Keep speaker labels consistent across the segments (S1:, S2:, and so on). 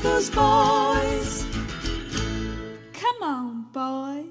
S1: Boys. Come on, boys.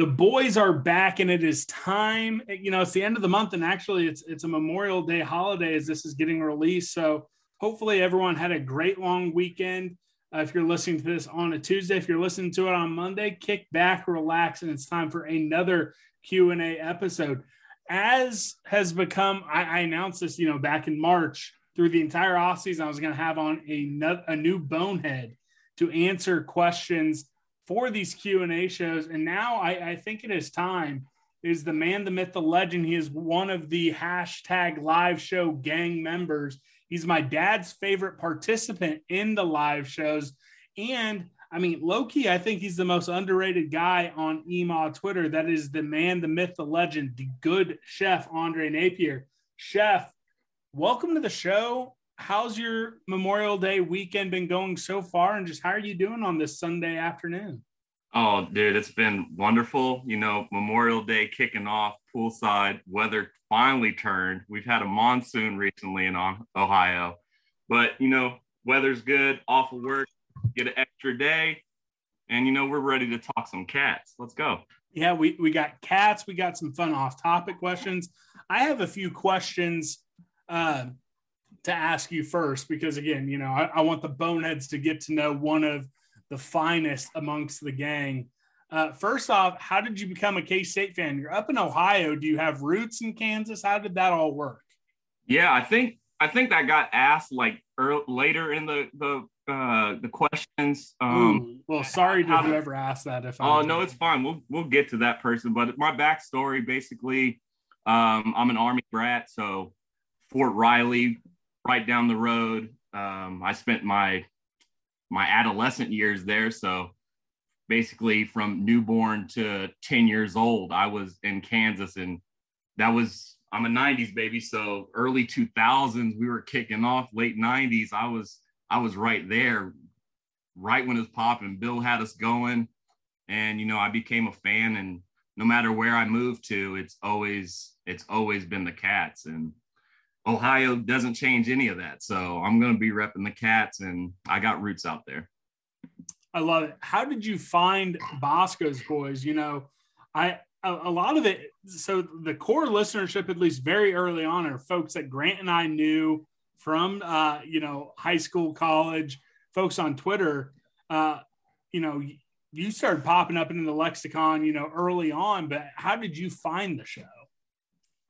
S2: the boys are back and it is time you know it's the end of the month and actually it's it's a memorial day holiday as this is getting released so hopefully everyone had a great long weekend uh, if you're listening to this on a tuesday if you're listening to it on monday kick back relax and it's time for another q&a episode as has become i, I announced this you know back in march through the entire offseason i was going to have on a, a new bonehead to answer questions for these q&a shows. And now I, I, think it is time is the man the myth the legend. He is one of the hashtag live show gang members. He's my dad's favorite participant in the live shows. And i mean loki i think he's the most underrated guy on EMAW twitter. That is the man the myth the legend the good chef andre napier. Chef welcome to the show how's your Memorial Day weekend been going so far? And just how are you doing on this Sunday afternoon?
S3: Oh, dude, it's been wonderful. You know, Memorial Day kicking off poolside, weather finally turned. We've had a monsoon recently in Ohio, but you know, weather's good, off of work, get an extra day. And you know, we're ready to talk some cats. Let's go.
S2: Yeah, we, we got cats. We got some fun off topic questions. I have a few questions. Uh, to ask you first because again, you know, I, I, want the boneheads to get to know one of the finest amongst the gang. Uh, first off, how did you become a K State fan? You're up in Ohio. Do you have roots in Kansas? How did that all work?
S3: Yeah, I think I think that got asked like early, later in the the uh, the questions. Um,
S2: Ooh, well, sorry to whoever asked that. If
S3: oh no, it's fine. We'll we'll get to that person. But my backstory, basically, um, I'm an Army brat, so Fort Riley right down the road. Um, I spent my my adolescent years there, so basically from newborn to 10 years old, I was in Kansas, and that was I'm a 90s baby, so early 2000s we were kicking off. Late 90s, I was I was right there, right when it was popping. Bill had us going, and you know I became a fan, and no matter where I moved to, it's always it's always been the Cats, and Ohio doesn't change any of that. So I'm going to be repping the Cats, and I got roots out there.
S2: I love it. How did you find Bosco's boys? You know, I a, a, lot of it. So the core listenership, at least very early on, are folks that Grant and I knew from uh, you know high school, college, folks on Twitter. Uh, you know, you started popping up into the lexicon, you know, early on. But how did you find the show?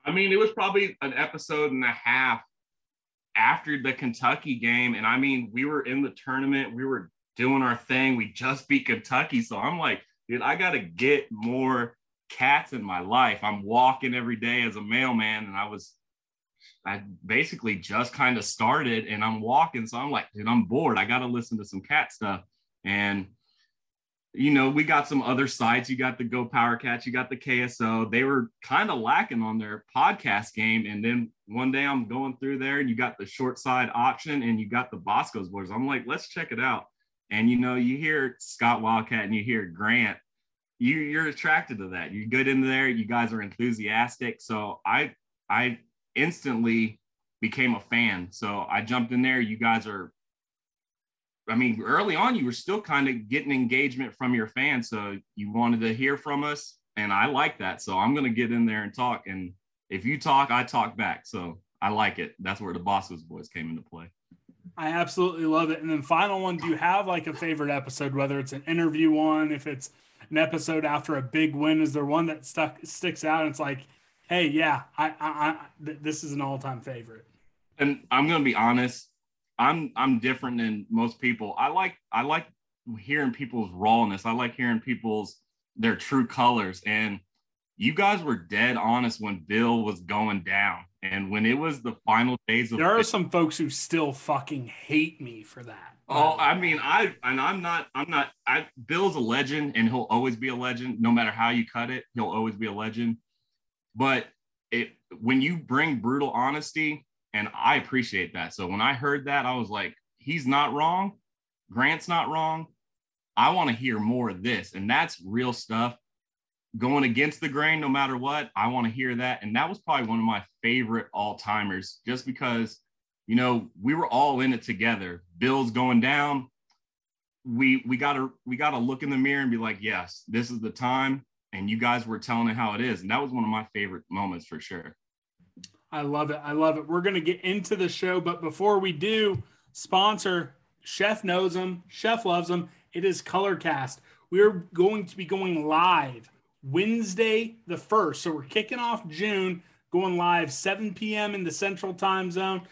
S3: I mean, it was probably an episode and a half after the Kentucky game. And I mean, we were in the tournament, we were doing our thing. We just beat Kentucky. So I'm like, dude, I got to get more cats in my life. I'm walking every day as a mailman, and I was, I basically just kind of started and I'm walking. So I'm like, dude, I'm bored. I got to listen to some cat stuff. And you know, we got some other sites. You got the Go Power Cats, you got the KSO. They were kind of lacking on their podcast game. And then one day I'm going through there and you got the short side option and you got the Bosco's boys. I'm like, let's check it out. And you know, you hear Scott Wildcat and you hear Grant, you you're attracted to that. You get in there, you guys are enthusiastic. So I I instantly became a fan. So I jumped in there. You guys are I mean, early on, you were still kind of getting engagement from your fans. So you wanted to hear from us. And I like that. So I'm going to get in there and talk. And if you talk, I talk back. So I like it. That's where the Bosco's boys came into play.
S2: I absolutely love it. And then final one, do you have like a favorite episode, whether it's an interview one, if it's an episode after a big win, is there one that stuck sticks out? And it's like, hey, yeah, I, I, I this is an all time favorite.
S3: And I'm going to be honest, I'm I'm different than most people. I like I like hearing people's rawness. I like hearing people's their true colors. And you guys were dead honest when Bill was going down. And when it was the final days of
S2: there are some folks who still fucking hate me for that.
S3: Oh, I mean, I and I'm not, I'm not. I Bill's a legend, and he'll always be a legend, no matter how you cut it. He'll always be a legend. But it when you bring brutal honesty, and I appreciate that. So when I heard that, I was like, he's not wrong. Grant's not wrong. I want to hear more of this, and that's real stuff. Going against the grain, no matter what, I want to hear that. And that was probably one of my favorite all timers, just because you know, we were all in it together. Bill's going down. We we gotta we gotta look in the mirror and be like, yes, this is the time. And you guys were telling it how it is. And that was one of my favorite moments for sure.
S2: I love it. I love it. We're gonna get into the show, but before we do, sponsor Chef knows them, Chef loves them. It is Colorcast. We're going to be going live Wednesday the 1st. So we're kicking off June, going live 7 p.m. in the central time zone.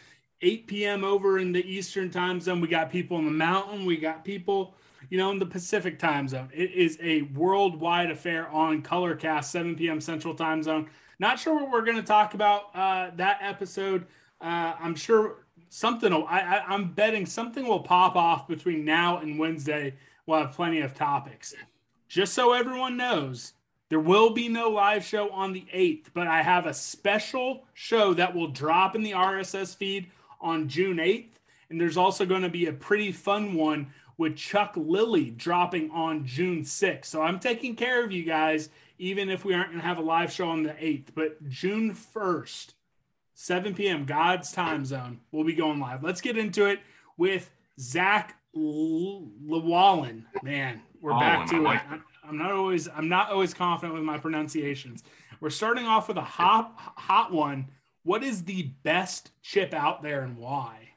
S2: 8 p.m. over in the Eastern time zone. We got people in the mountain. We got people, you know, in the Pacific time zone. It is a worldwide affair on Colorcast, 7 p.m. Central time zone. Not sure what we're going to talk about uh, that episode. Uh, I'm sure something I, I, I'm betting something will pop off between now and Wednesday. We'll have plenty of topics. Just so everyone knows, there will be no live show on the 8th, but I have a special show that will drop in the RSS feed on June 8th. And there's also going to be a pretty fun one with Chuck Lilly dropping on June 6th. So I'm taking care of you guys, even if we aren't going to have a live show on the 8th. But June 1st, 7 p.m., God's time zone, we'll be going live. Let's get into it with Zach Llewellyn. Man, we're oh, back to it. I'm not always I'm not always confident with my pronunciations. We're starting off with a hot hot one what is the best chip out there and why?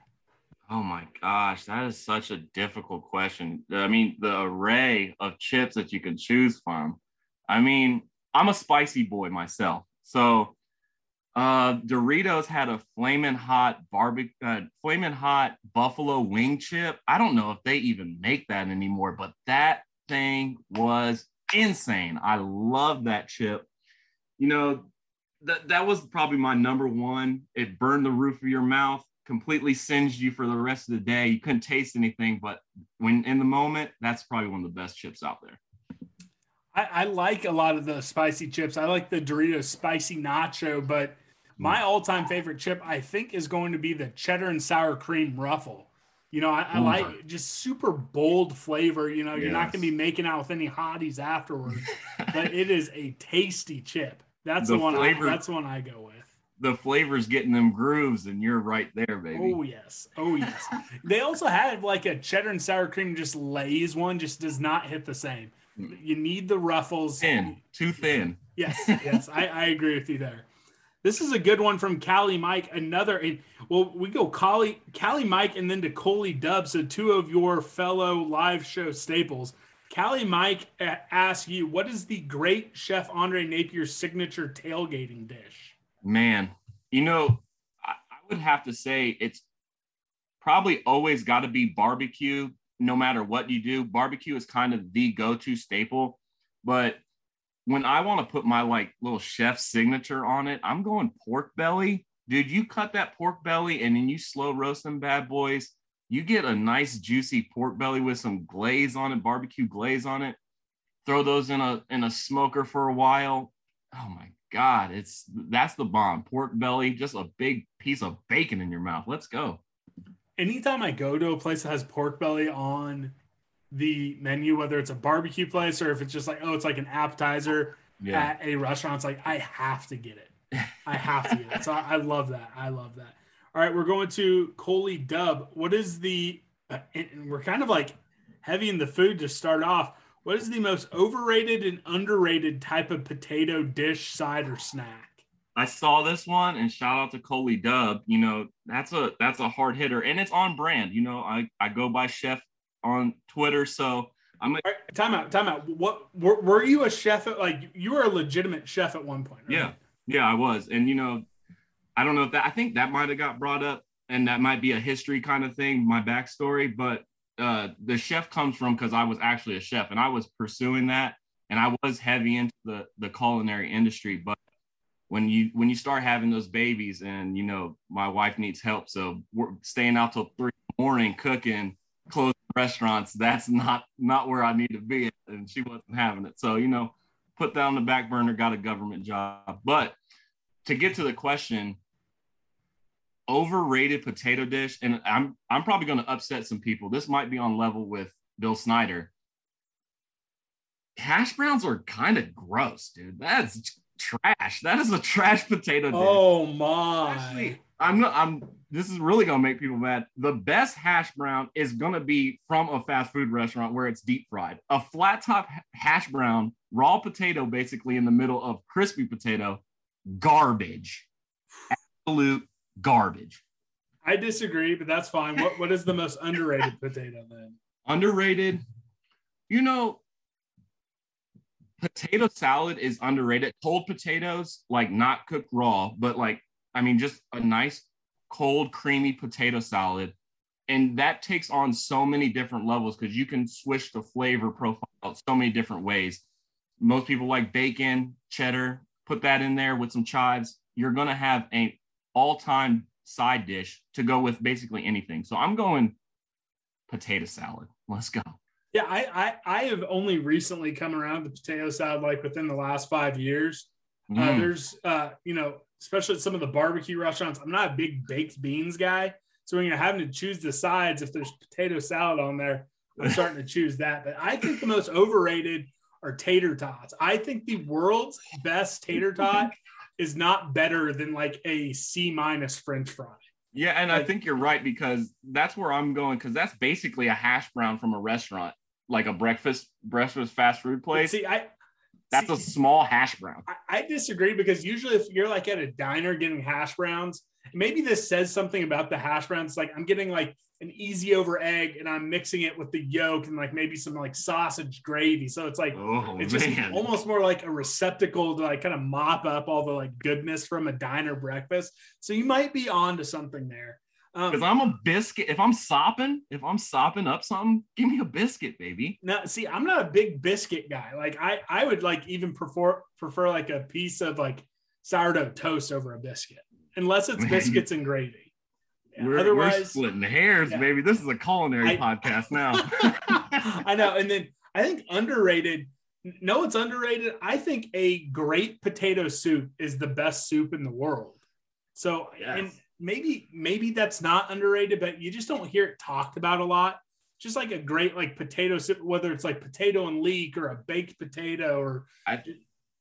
S3: Oh my gosh, that is such a difficult question. I mean, the array of chips that you can choose from. I mean, I'm a spicy boy myself. So uh Doritos had a flaming hot barbecue uh, flaming hot buffalo wing chip. I don't know if they even make that anymore, but that thing was insane. I love that chip. You know, that that was probably my number one. It burned the roof of your mouth, completely singed you for the rest of the day. You couldn't taste anything, but when in the moment, that's probably one of the best chips out there.
S2: I, I like a lot of the spicy chips. I like the Doritos spicy nacho, but my mm. all-time favorite chip, I think, is going to be the cheddar and sour cream ruffle. You know, I, I like just super bold flavor. You know, yes. you're not going to be making out with any hotties afterwards, but it is a tasty chip. That's the, the one. Flavor, I, that's the one I go with.
S3: The flavors getting them grooves, and you're right there, baby.
S2: Oh yes, oh yes. they also had like a cheddar and sour cream, just Lay's one, just does not hit the same. Hmm. You need the ruffles.
S3: Thin, too thin.
S2: Yes, yes, I, I agree with you there. This is a good one from Cali Mike. Another, and well, we go Cali, Cali Mike, and then to Coley Dub. So two of your fellow live show staples. Callie Mike asks you, what is the great Chef Andre Napier's signature tailgating dish?
S3: Man, you know, I, I would have to say it's probably always got to be barbecue, no matter what you do. Barbecue is kind of the go to staple. But when I want to put my like little chef signature on it, I'm going pork belly. Dude, you cut that pork belly and then you slow roast them bad boys you get a nice juicy pork belly with some glaze on it, barbecue glaze on it. Throw those in a in a smoker for a while. Oh my god, it's that's the bomb. Pork belly, just a big piece of bacon in your mouth. Let's go.
S2: Anytime I go to a place that has pork belly on the menu, whether it's a barbecue place or if it's just like, oh, it's like an appetizer yeah. at a restaurant, it's like I have to get it. I have to get it. So I, I love that. I love that. All right, we're going to Coley Dub. What is the? Uh, we're kind of like heavy in the food to start off. What is the most overrated and underrated type of potato dish, side, or snack?
S3: I saw this one, and shout out to Coley Dub. You know that's a that's a hard hitter, and it's on brand. You know, I I go by Chef on Twitter, so I'm. A-
S2: right, time out, time out. What were, were you a chef at? Like you were a legitimate chef at one point,
S3: right? Yeah, yeah, I was, and you know I don't know if that I think that might have got brought up and that might be a history kind of thing, my backstory, but uh, the chef comes from because I was actually a chef and I was pursuing that and I was heavy into the the culinary industry. But when you when you start having those babies and you know my wife needs help. So we're staying out till three in the morning cooking closing restaurants. That's not not where i need to be. And she wasn't having it. So you know put that on the back burner got a government job. But to get to the question overrated potato dish and i'm i'm probably going to upset some people this might be on level with bill snyder hash browns are kind of gross dude that's trash. That is a trash potato dish.
S2: Oh my!
S3: Actually, I'm not. I'm. This is really gonna make people mad. The best hash brown is gonna be from a fast food restaurant where it's deep fried. A flat top hash brown, raw potato, basically in the middle of crispy potato, garbage. Absolute garbage.
S2: I disagree, but that's fine. What What is the most underrated potato then?
S3: Underrated. You know, potato salad is underrated. Cold potatoes, like not cooked raw, but like, I mean, just a nice cold, creamy potato salad. And that takes on so many different levels because you can switch the flavor profile so many different ways. Most people like bacon, cheddar, put that in there with some chives. You're going to have a all-time side dish to go with basically anything. So I'm going potato salad. Let's go.
S2: Yeah, I, I I have only recently come around to potato salad like within the last five years. Uh, mm. Uh, there's uh, you know, especially at some of the barbecue restaurants. I'm not a big baked beans guy, so when you're having to choose the sides, if there's potato salad on there, I'm starting to choose that. But I think the most overrated are tater tots. I think the world's best tater tot is not better than like a C minus French fry.
S3: Yeah, and like, I think you're right because that's where I'm going because that's basically a hash brown from a restaurant like a breakfast breakfast fast food place.
S2: See, I
S3: that's see, a small hash brown.
S2: I, I, disagree because usually if you're like at a diner getting hash browns, maybe this says something about the hash browns. Like I'm getting like an easy over egg and I'm mixing it with the yolk and like maybe some like sausage gravy. So it's like
S3: oh,
S2: it's
S3: just
S2: almost more like a receptacle to like kind of mop up all the like goodness from a diner breakfast. So you might be on to something there.
S3: Because um, I'm a biscuit. If I'm sopping, if I'm sopping up something, give me a biscuit, baby.
S2: Now, see, I'm not a big biscuit guy. Like I, I would like even prefer prefer like a piece of like sourdough toast over a biscuit, unless it's biscuits and gravy.
S3: We're, otherwise, we're splitting hairs, yeah. baby. This is a culinary I, podcast now.
S2: I know. And then I think underrated. No, it's underrated. I think a great potato soup is the best soup in the world. So, yes. and maybe maybe that's not underrated, but you just don't hear it talked about a lot. Just like a great like potato soup, whether it's like potato and leek or a baked potato or I,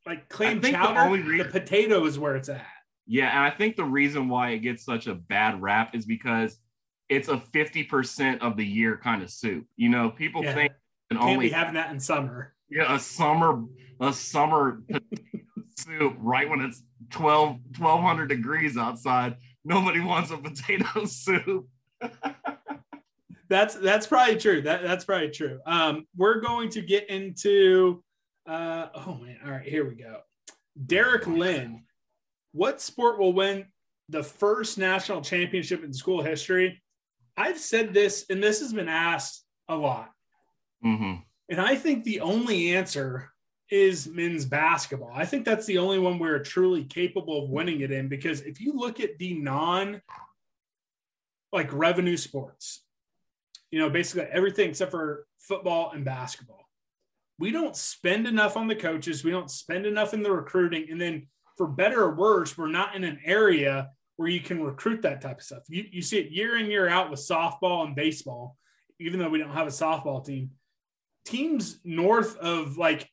S2: like clam chowder. The, re- the potato is where it's at.
S3: Yeah, and I think the reason why it gets such a bad rap is because it's a 50% of the year kind of soup. You know, people yeah. think
S2: and Can't only be having that in summer.
S3: Yeah, a summer a summer soup right when it's 12 1200 degrees outside nobody wants a potato soup.
S2: that's that's probably true. That that's probably true. Um, we're going to get into. Uh, oh man! All right, here we go. Derek Lynn, what sport will win the first national championship in school history? I've said this, and this has been asked a lot.
S3: Mm-hmm.
S2: And I think the only answer is men's basketball. I think that's the only one we're truly capable of winning it in because if you look at the non like revenue sports, you know, basically everything except for football and basketball, we don't spend enough on the coaches, we don't spend enough in the recruiting. And then for better or worse, we're not in an area where you can recruit that type of stuff. You, you see it year in, year out with softball and baseball, even though we don't have a softball team. Teams north of like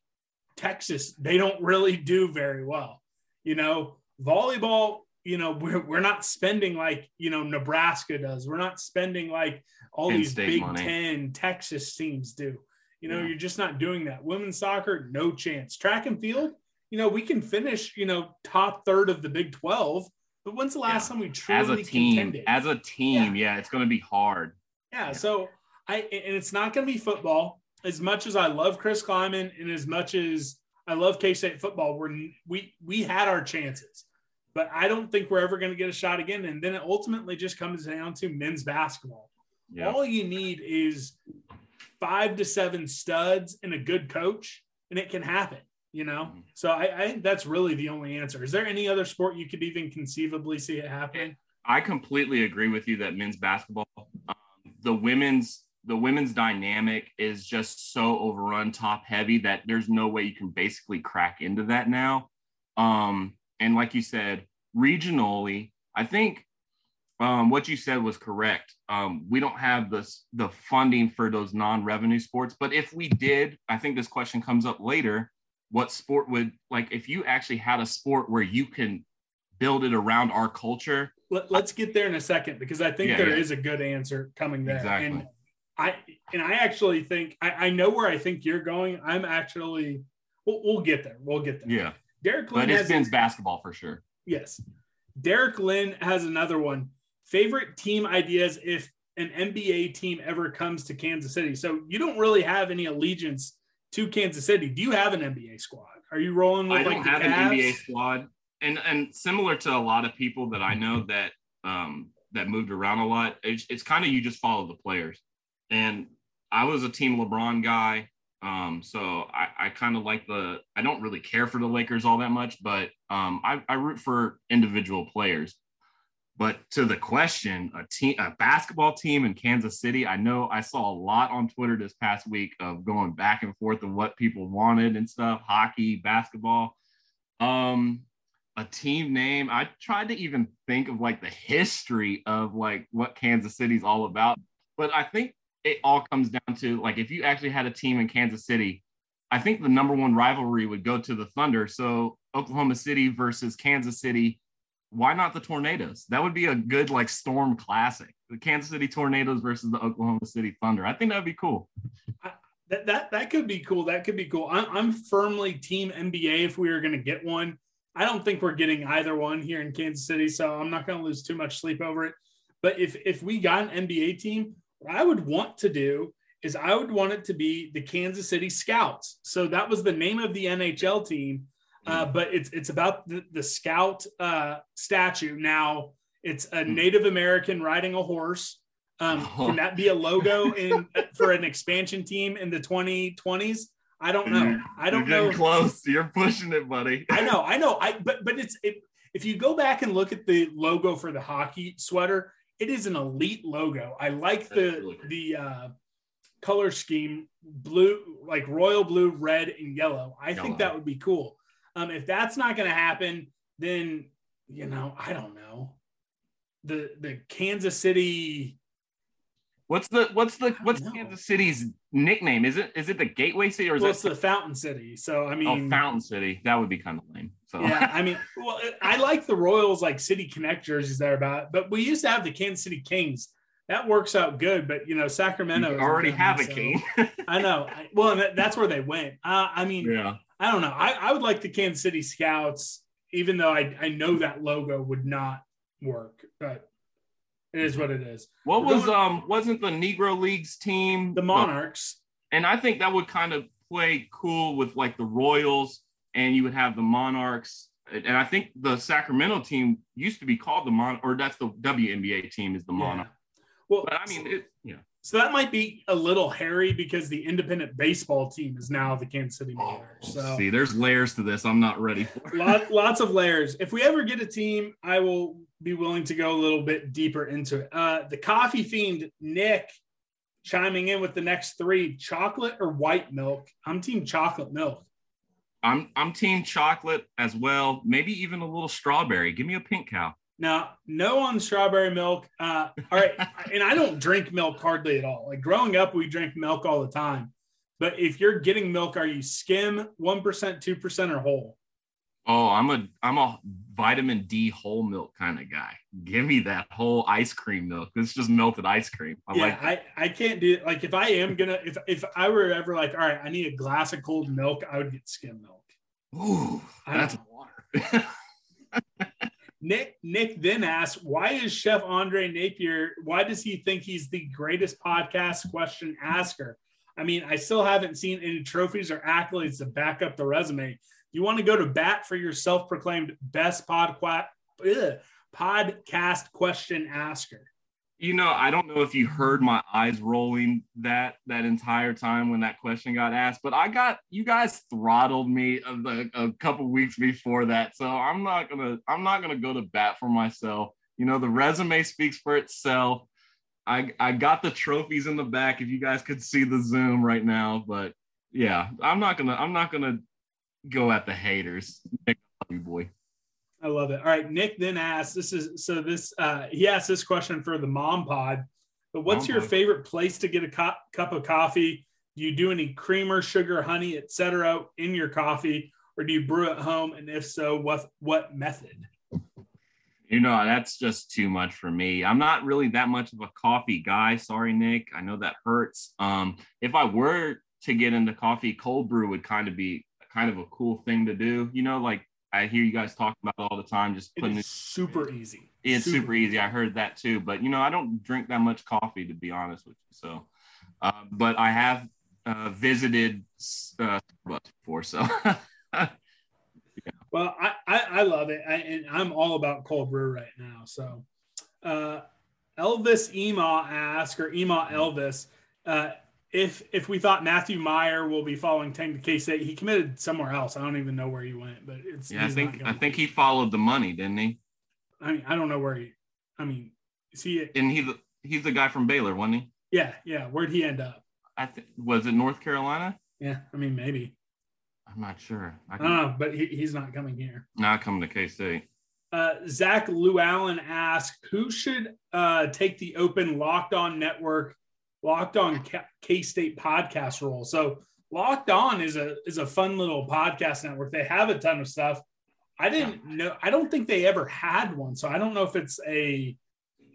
S2: Texas, they don't really do very well. You know, volleyball, you know, we're, we're not spending like, you know, Nebraska does. We're not spending like all Penn these State Big money. 10 Texas teams do. You know, yeah. you're just not doing that. Women's soccer, no chance. Track and field, you know, we can finish, you know, top third of the Big 12. But when's the last yeah. time we truly
S3: as a team,
S2: contended?
S3: As a team, yeah, yeah it's going to be hard.
S2: Yeah, yeah, so I and it's not going to be football as much as I love Chris Klieman and as much as I love K State football, we're, we we had our chances, but I don't think we're ever going to get a shot again. And then it ultimately just comes down to men's basketball. All you need is five to seven studs and a good coach, and it can happen. You know,
S3: Mhm.
S2: so I, I think that's really the only answer. Is there any other sport you could even conceivably see it happening?
S3: I completely agree with you that men's basketball, um, the women's the women's dynamic is just so overrun top heavy that there's no way you can basically crack into that now. Um, and like you said, regionally, I think um, what you said was correct. Um, we don't have the the funding for those non-revenue sports, but if we did, I think this question comes up later. What sport would like if you actually had a sport where you can build it around our culture?
S2: Let, us get there in a second because I think
S3: Yeah,
S2: there is
S3: yeah.
S2: a good answer coming there.
S3: Exactly.
S2: And I and I actually think I, I know where I think you're going. I'm actually we'll, we'll get there. We'll get there.
S3: Yeah,
S2: Derek Lynn
S3: but it's men's basketball for sure.
S2: yes. Derek Lynn has another one. Favorite team ideas if an NBA team ever comes to Kansas City. So you don't really have any allegiance to Kansas City. Do you have an NBA squad? Are you rolling with
S3: I
S2: like
S3: don't
S2: the
S3: have an NBA squad, and and similar to a lot of people that I know that um that moved around a lot, it's, it's kind of you just follow the players. And I was a Team LeBron guy, um, so I, I kind of like the. I don't really care for the Lakers all that much, but um, I, I root for individual players. But to the question, a team, a basketball team in Kansas City, I know I saw a lot on Twitter this past week of going back and forth of what people wanted and stuff, hockey, basketball. Um, a team name. I tried to even think of like the history of like what Kansas City's all about, but I think it all comes down to like if you actually had a team in Kansas City, I think the number one rivalry would go to the Thunder. So Oklahoma City versus Kansas City. Why not the Tornadoes? That would be a good like storm classic. The Kansas City Tornadoes versus the Oklahoma City Thunder. I think that'd be cool.
S2: That that that could be cool. That could be cool. I'm, I'm firmly team NBA if we were going to get one. I don't think we're getting either one here in Kansas City, so I'm not going to lose too much sleep over it. But if if we got an NBA team, what I would want to do is I would want it to be the Kansas City Scouts. So that was the name of the NHL team, uh, but it's it's about the, the scout uh, statue. Now it's a
S3: Hmm.
S2: Native American riding a horse. Um, can that be a logo in for an expansion team in the 2020s? I don't know. I don't
S3: You're
S2: know.
S3: close. You're pushing it, buddy.
S2: I know, I know. I but but it's it, if you go back and look at the logo for the hockey sweater, it is an elite logo. I like the the uh, color scheme, blue like royal blue, red, and yellow. I
S3: Yellow.
S2: think that would be cool. Um, if that's not going to happen, then you know I don't know. The the Kansas City
S3: What's the what's the what's
S2: know.
S3: Kansas City's nickname? Is it is it the Gateway City or is
S2: well, it's
S3: it
S2: the Fountain City. So I
S3: oh
S2: mean,
S3: Fountain City? That would be kind of lame. So
S2: yeah, I mean, well, I like the Royals like City Connect jerseys there about, but we used to have the Kansas City Kings. That works out good, but you know, Sacramento
S3: you
S2: is
S3: already have a
S2: so-
S3: king.
S2: I know. I- Well, and that's where they went. Uh, I mean,
S3: yeah.
S2: I don't know. I, I would like the Kansas City Scouts, even though I, I know that logo would not work, but it is what it is.
S3: What
S2: We're
S3: was
S2: going-
S3: um wasn't the Negro Leagues team
S2: The Monarchs.
S3: And I think that would kind of play cool with like the Royals, and you would have the Monarchs. And I think the Sacramento team used to be called the Mon, or that's the WNBA team is the
S2: Yeah. Well,
S3: But I mean, it, yeah.
S2: So that might be a little hairy because the independent baseball team is now the Kansas City Monarchs. So
S3: See, there's layers to this. I'm not ready for.
S2: Lot, lots of layers. If we ever get a team, I will be willing to go a little bit deeper into it. Uh, the coffee fiend Nick chiming in with the next three: chocolate or white milk. I'm team chocolate milk.
S3: I'm I'm team chocolate as well. Maybe even a little strawberry. Give me a pink cow.
S2: Now, no on strawberry milk. Uh, all right, and I don't drink milk hardly at all. Like growing up, we drank milk all the time. But if you're getting milk, are you skim, one percent, two percent, or whole?
S3: Oh, I'm a I'm a vitamin D whole milk kind of guy. Give me that whole ice cream milk. It's just melted ice cream. I
S2: yeah,
S3: like
S2: I, I can't do it. like if I am gonna if if I were ever like, all right, I need a glass of cold milk, I would get skim milk.
S3: Ooh,
S2: I
S3: that's water.
S2: Nick Nick then asks, why is Chef Andre Napier? Why does he think he's the greatest podcast question asker? I mean, I still haven't seen any trophies or accolades to back up the resume. You want to go to bat for your self-proclaimed best pod podcast question asker?
S3: You know, I don't know if you heard my eyes rolling that that entire time when that question got asked, but I got you guys throttled me a, a, couple weeks before that, so I'm not gonna I'm not gonna go to bat for myself. You know, the resume speaks for itself. I I got the trophies in the back. If you guys could see the zoom right now, but yeah, I'm not gonna I'm not gonna go at the haters. Nick, boy.
S2: I love it. All right, Nick then asks. This is so this uh, he asked this question for the mom pod. But what's
S3: Mom
S2: your
S3: pod.
S2: favorite place to get a co- cup of coffee? Do you do any creamer, sugar, honey, etc. in your coffee, or do you brew at home? And if so, what what method?
S3: You know, that's just too much for me. I'm not really that much of a coffee guy. Sorry, Nick. I know that hurts. Um, if I were to get into coffee, cold brew would kind of be kind of a cool thing to do. You know, like I hear you guys talk about all the time, just
S2: It
S3: putting
S2: is super easy.
S3: It's super easy. I heard that too. But you know, I don't drink that much coffee to be honest with you. So, uh, but I have uh, visited uh, before. So,
S2: Well, I, I, I love it. I, and I'm all about cold brew right now. So, uh, Elvis Ema asked, or Ema Elvis, uh, if if we thought Matthew Mayer will be following Tank to K State, he committed somewhere else. I don't even know where he went, but it's
S3: yeah, I think I think he followed the money, didn't he?
S2: I mean, I don't know where he. I mean, is he?
S3: And he he's the guy from Baylor, wasn't he?
S2: Yeah, yeah. Where'd he end up?
S3: I think was it North Carolina?
S2: Yeah, I mean, maybe.
S3: I'm not sure. I
S2: I don't know, but he, he's not coming here.
S3: not coming to K State.
S2: Uh, Zach Llewellyn asked, who should uh, take the open Locked On Network, Locked On K State podcast role? So Locked On is a is a fun little podcast network. They have a ton of stuff. I didn't know. I don't think they ever had one, so I don't know if it's a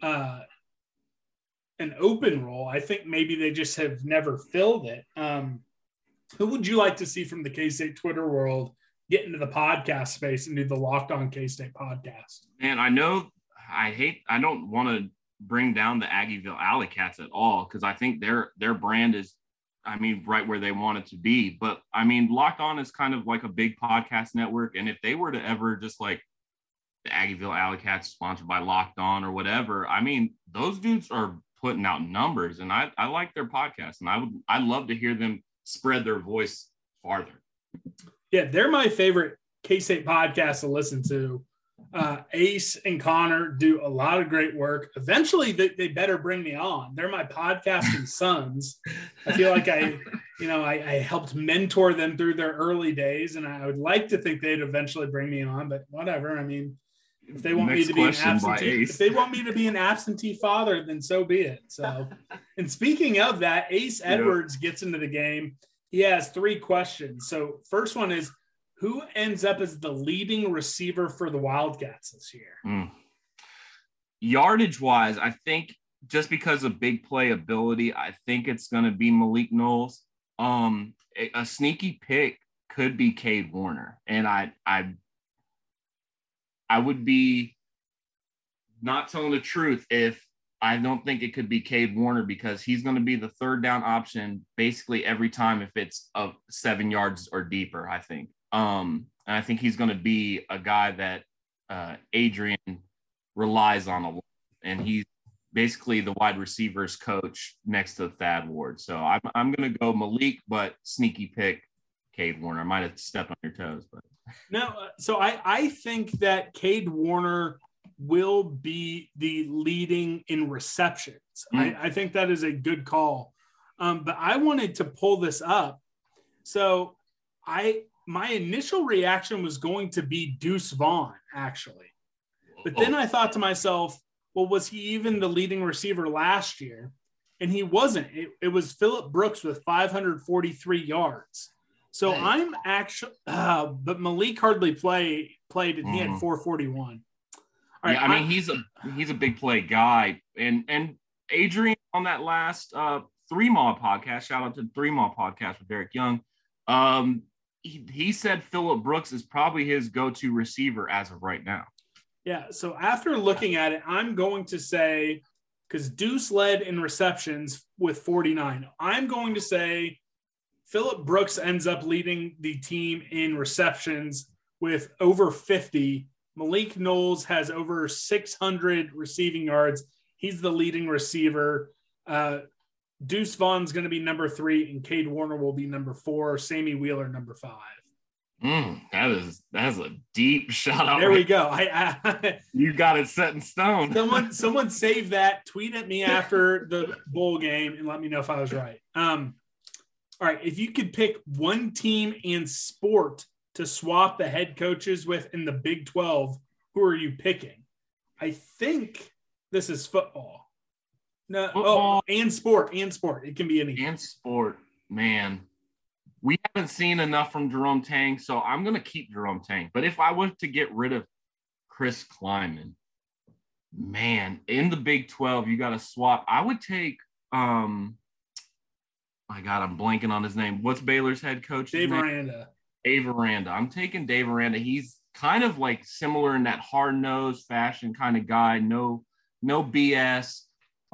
S2: uh, an open role. I think maybe they just have never filled it. Um, who would you like to see from the K State Twitter world get into the podcast space and do the Locked On K State podcast?
S3: And I know I hate I don't want to bring down the Aggieville Alley Cats at all because I think their their brand is I mean right where they want it to be. But I mean Locked On is kind of like a big podcast network. And if they were to ever just like the Aggieville Alley Cats sponsored by Locked On or whatever, I mean those dudes are putting out numbers and I, I like their podcast and I would I'd love to hear them spread their voice farther.
S2: Yeah, they're my favorite K State podcast to listen to. Uh, Ace and Connor do a lot of great work. Eventually, they, they better bring me on. They're my podcasting sons. I feel like I, you know, I, I helped mentor them through their early days, and I would like to think they'd eventually bring me on. But whatever. I mean, if they want me to be an absentee, if they want me to be an absentee father, then so be it. So, and speaking of that, Ace. Edwards gets into the game. He has three questions. So, first one is who ends up as the leading receiver for the Wildcats this year?
S3: Mm. Yardage wise, I think just because of big play ability, I think it's going to be Malik Knowles. Um, a, a sneaky pick could be Cade Warner, and I, I, I would be not telling the truth if I don't think it could be Cade Warner because he's going to be the third down option basically every time if it's of seven yards or deeper. I think. Um, and I think he's going to be a guy that uh, Adrian relies on a lot, and he's basically the wide receivers coach next to Thad Ward. So I'm I'm going to go Malik, but sneaky pick Cade Warner. I might have stepped on your toes, but
S2: No, uh, so I I think that Cade Warner will be the leading in receptions.
S3: Mm.
S2: I, I think that is a good call. Um, but I wanted to pull this up. So I my initial reaction was going to be Deuce Vaughn, actually. But then I thought to myself, well, was he even the leading receiver last year? And he wasn't. It, it was Phillip Brooks with 543 yards. So
S3: Hey.
S2: I'm actually, uh, but Malik hardly play played, and he had
S3: Mhm.
S2: 441. All
S3: yeah, I mean he's a he's a big play guy, and and Adrian on that last uh, three mall podcast. Shout out to three mall podcast with Derek Young. Um, he, he said Phillip Brooks is probably his go-to receiver as of right now.
S2: Yeah. So after looking at it, I'm going to say because Deuce led in receptions with 49. I'm going to say Philip Brooks ends up leading the team in receptions with over 50. Malik Knowles has over 600 receiving yards. He's the leading receiver. Uh, Deuce Vaughn's going to be number three, and Cade Warner will be number four. Sammy Wheeler number five.
S3: Mm, that is that's a deep shot out.
S2: There we go. I, I
S3: you got it set in stone.
S2: someone someone save that. Tweet at me after the bowl game and let me know if I was right. Um, all right. If you could pick one team and sport to swap the head coaches with in the Big Twelve, who are you picking? I think this is football. No,
S3: Football.
S2: oh, and sport, and sport. It can be any.
S3: and sport, man. We haven't seen enough from Jerome Tang, so I'm gonna keep Jerome Tang. But if I was to get rid of Chris Klieman, man, in the Big 12, you gotta swap. I would take um my God, I'm blanking on his name. What's Baylor's head coach?
S2: Dave Miranda.
S3: Dave Aranda. I'm taking Dave Aranda. He's kind of like similar in that hard nosed fashion kind of guy. No, no BS.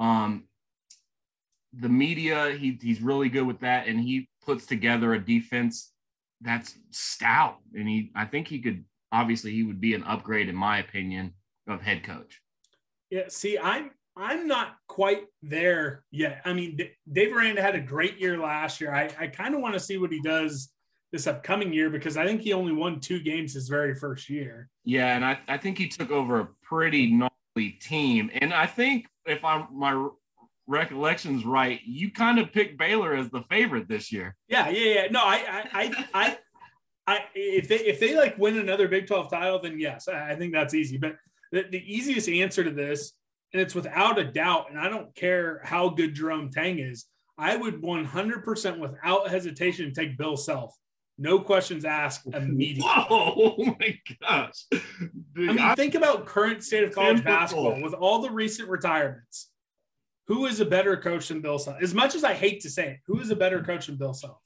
S3: Um, the media, he, he's really good with that, and he puts together a defense that's stout. And he, I think he could obviously he would be an upgrade in my opinion of head coach.
S2: Yeah, see, I'm I'm not quite there yet. I mean, D- Dave Aranda had a great year last year. I, I kind of want to see what he does this upcoming year because I think he only won two games his very first year.
S3: Yeah, and I, I think he took over a pretty team. And I think if I'm my recollections right, you kind of picked Baylor as the favorite this year.
S2: Yeah, yeah, yeah. No, I, I, I, I, if they if they like win another Big Twelve title, then yes, I, I think that's easy. But the, the easiest answer to this, and it's without a doubt, and I don't care how good Jerome Tang is, I would 100% without hesitation take Bill Self. No questions asked immediately.
S3: Whoa, oh my gosh. Dude,
S2: I mean,
S3: I-
S2: think about current state of college basketball with all the recent retirements. Who is a better coach than Bill Self? As much as I hate to say it, who is a better coach than Bill Self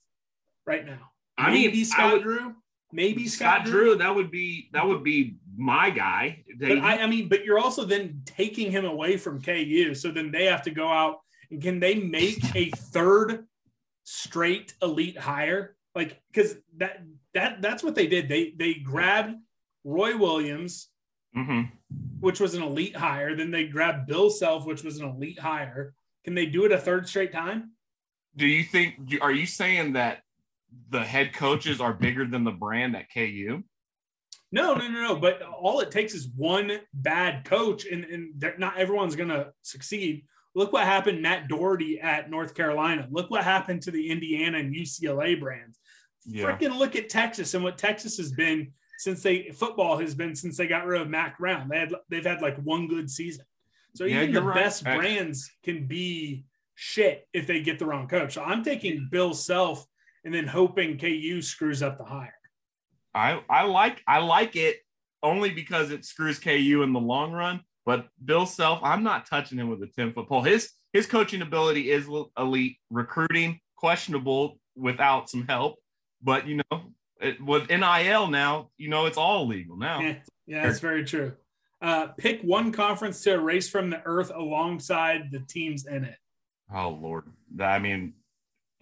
S2: right now?
S3: I mean,
S2: maybe
S3: I
S2: Scott
S3: would-
S2: Drew. Maybe Scott,
S3: Scott Drew, that would be that would be my guy. They-
S2: But I, I mean, but you're also then taking him away from KU. So then they have to go out and can they make a third straight elite hire? Like, because that that that's what they did. They they grabbed Roy Williams,
S3: Mhm.
S2: which was an elite hire. Then they grabbed Bill Self, which was an elite hire. Can they do it a third straight time?
S3: Do you think are you saying that the head coaches are bigger than the brand at KU?
S2: No, no, no, no. But all it takes is one bad coach, and, and not everyone's going to succeed. Look what happened, Matt Doherty at North Carolina. Look what happened to the Indiana and UCLA brands.
S3: Yeah.
S2: Freaking look at Texas and what Texas has been since they football has been since they got rid of Mack Brown. They had they've had like one good season. So
S3: Yeah,
S2: even the
S3: right.
S2: best
S3: I-
S2: brands can be shit if they get the wrong coach. So I'm taking Bill Self and then hoping KU screws up the hire.
S3: I I like I like it only because it screws KU in the long run. But Bill Self, I'm not touching him with a 10 foot pole. His his coaching ability is elite. Recruiting questionable without some help. But you know, it, with NIL now, you know it's all legal now.
S2: Yeah, yeah, that's very true. Uh, pick one conference to erase from the earth alongside the teams in it.
S3: Oh Lord, I mean,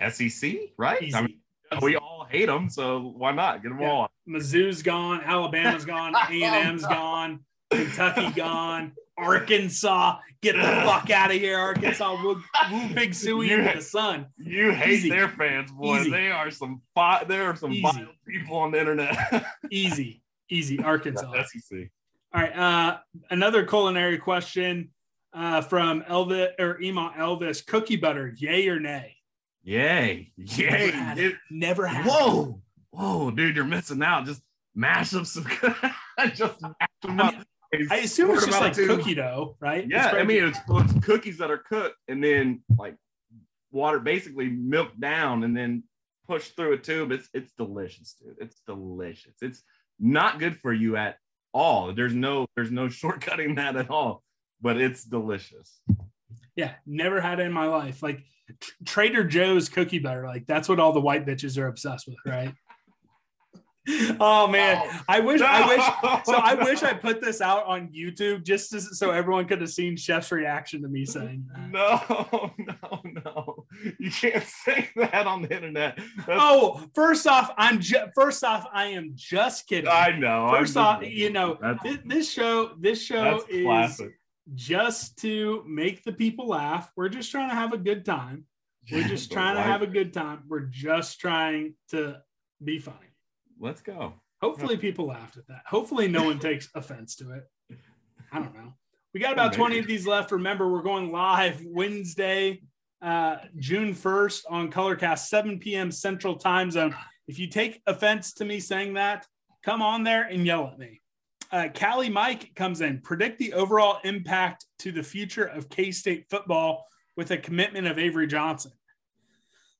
S3: SEC, right? I mean, we all hate them, so why not get them
S2: Yeah.
S3: all?
S2: Mizzou's gone, Alabama's gone, A and M's gone, Kentucky gone, Arkansas. Get the fuck out of here, Arkansas. Woo, woo Pig Sooie
S3: You-
S2: into the sun.
S3: You hate
S2: Easy.
S3: their fans, boy.
S2: Easy.
S3: They are some fi- there are some vile people on the internet.
S2: Easy, easy, Arkansas.
S3: SEC.
S2: All right. Uh, another culinary question uh, from Elvis or Ema Elvis: Cookie butter, yay or nay?
S3: Yay.
S2: Never
S3: Yay.
S2: had it. Never had. it.
S3: Whoa. Whoa, dude, you're missing out. Just mash up some just mash them
S2: I
S3: up.
S2: I assume it's just like
S3: too.
S2: cookie dough, right?
S3: Yeah, I mean it's, it's cookies that are cooked and then like water basically milked down and then pushed through a tube. It's it's delicious, dude. It's delicious. It's not good for you at all. There's no there's no shortcutting that at all, but it's delicious.
S2: yeah, never had it in my life. Like Trader Joe's cookie butter, like that's what all the white bitches are obsessed with, right? Oh man, I wish, I wish. So I wish I put this out on YouTube just to, so everyone could have seen Chef's reaction to me saying that.
S3: No, no, no. You can't say that on the internet. That's-
S2: Oh, first off, I'm ju- first off, I am just kidding.
S3: I know. I'm
S2: First off, you know,
S3: that's,
S2: this, show, this show is
S3: classic.
S2: just to make the people laugh. We're just trying to have a good time. We're just trying to have a good time. We're just trying to be funny.
S3: Let's go.
S2: Hopefully, people laughed at that. Hopefully, no one takes offense to it. I don't know. We got about 20 of these left. Remember, we're going live Wednesday, uh, June 1st on Colorcast, 7 p.m. Central Time Zone. If you take offense to me saying that, come on there and yell at me. Uh, Callie Mike comes in. Predict the overall impact to the future of K State football with a commitment of Avery Johnson.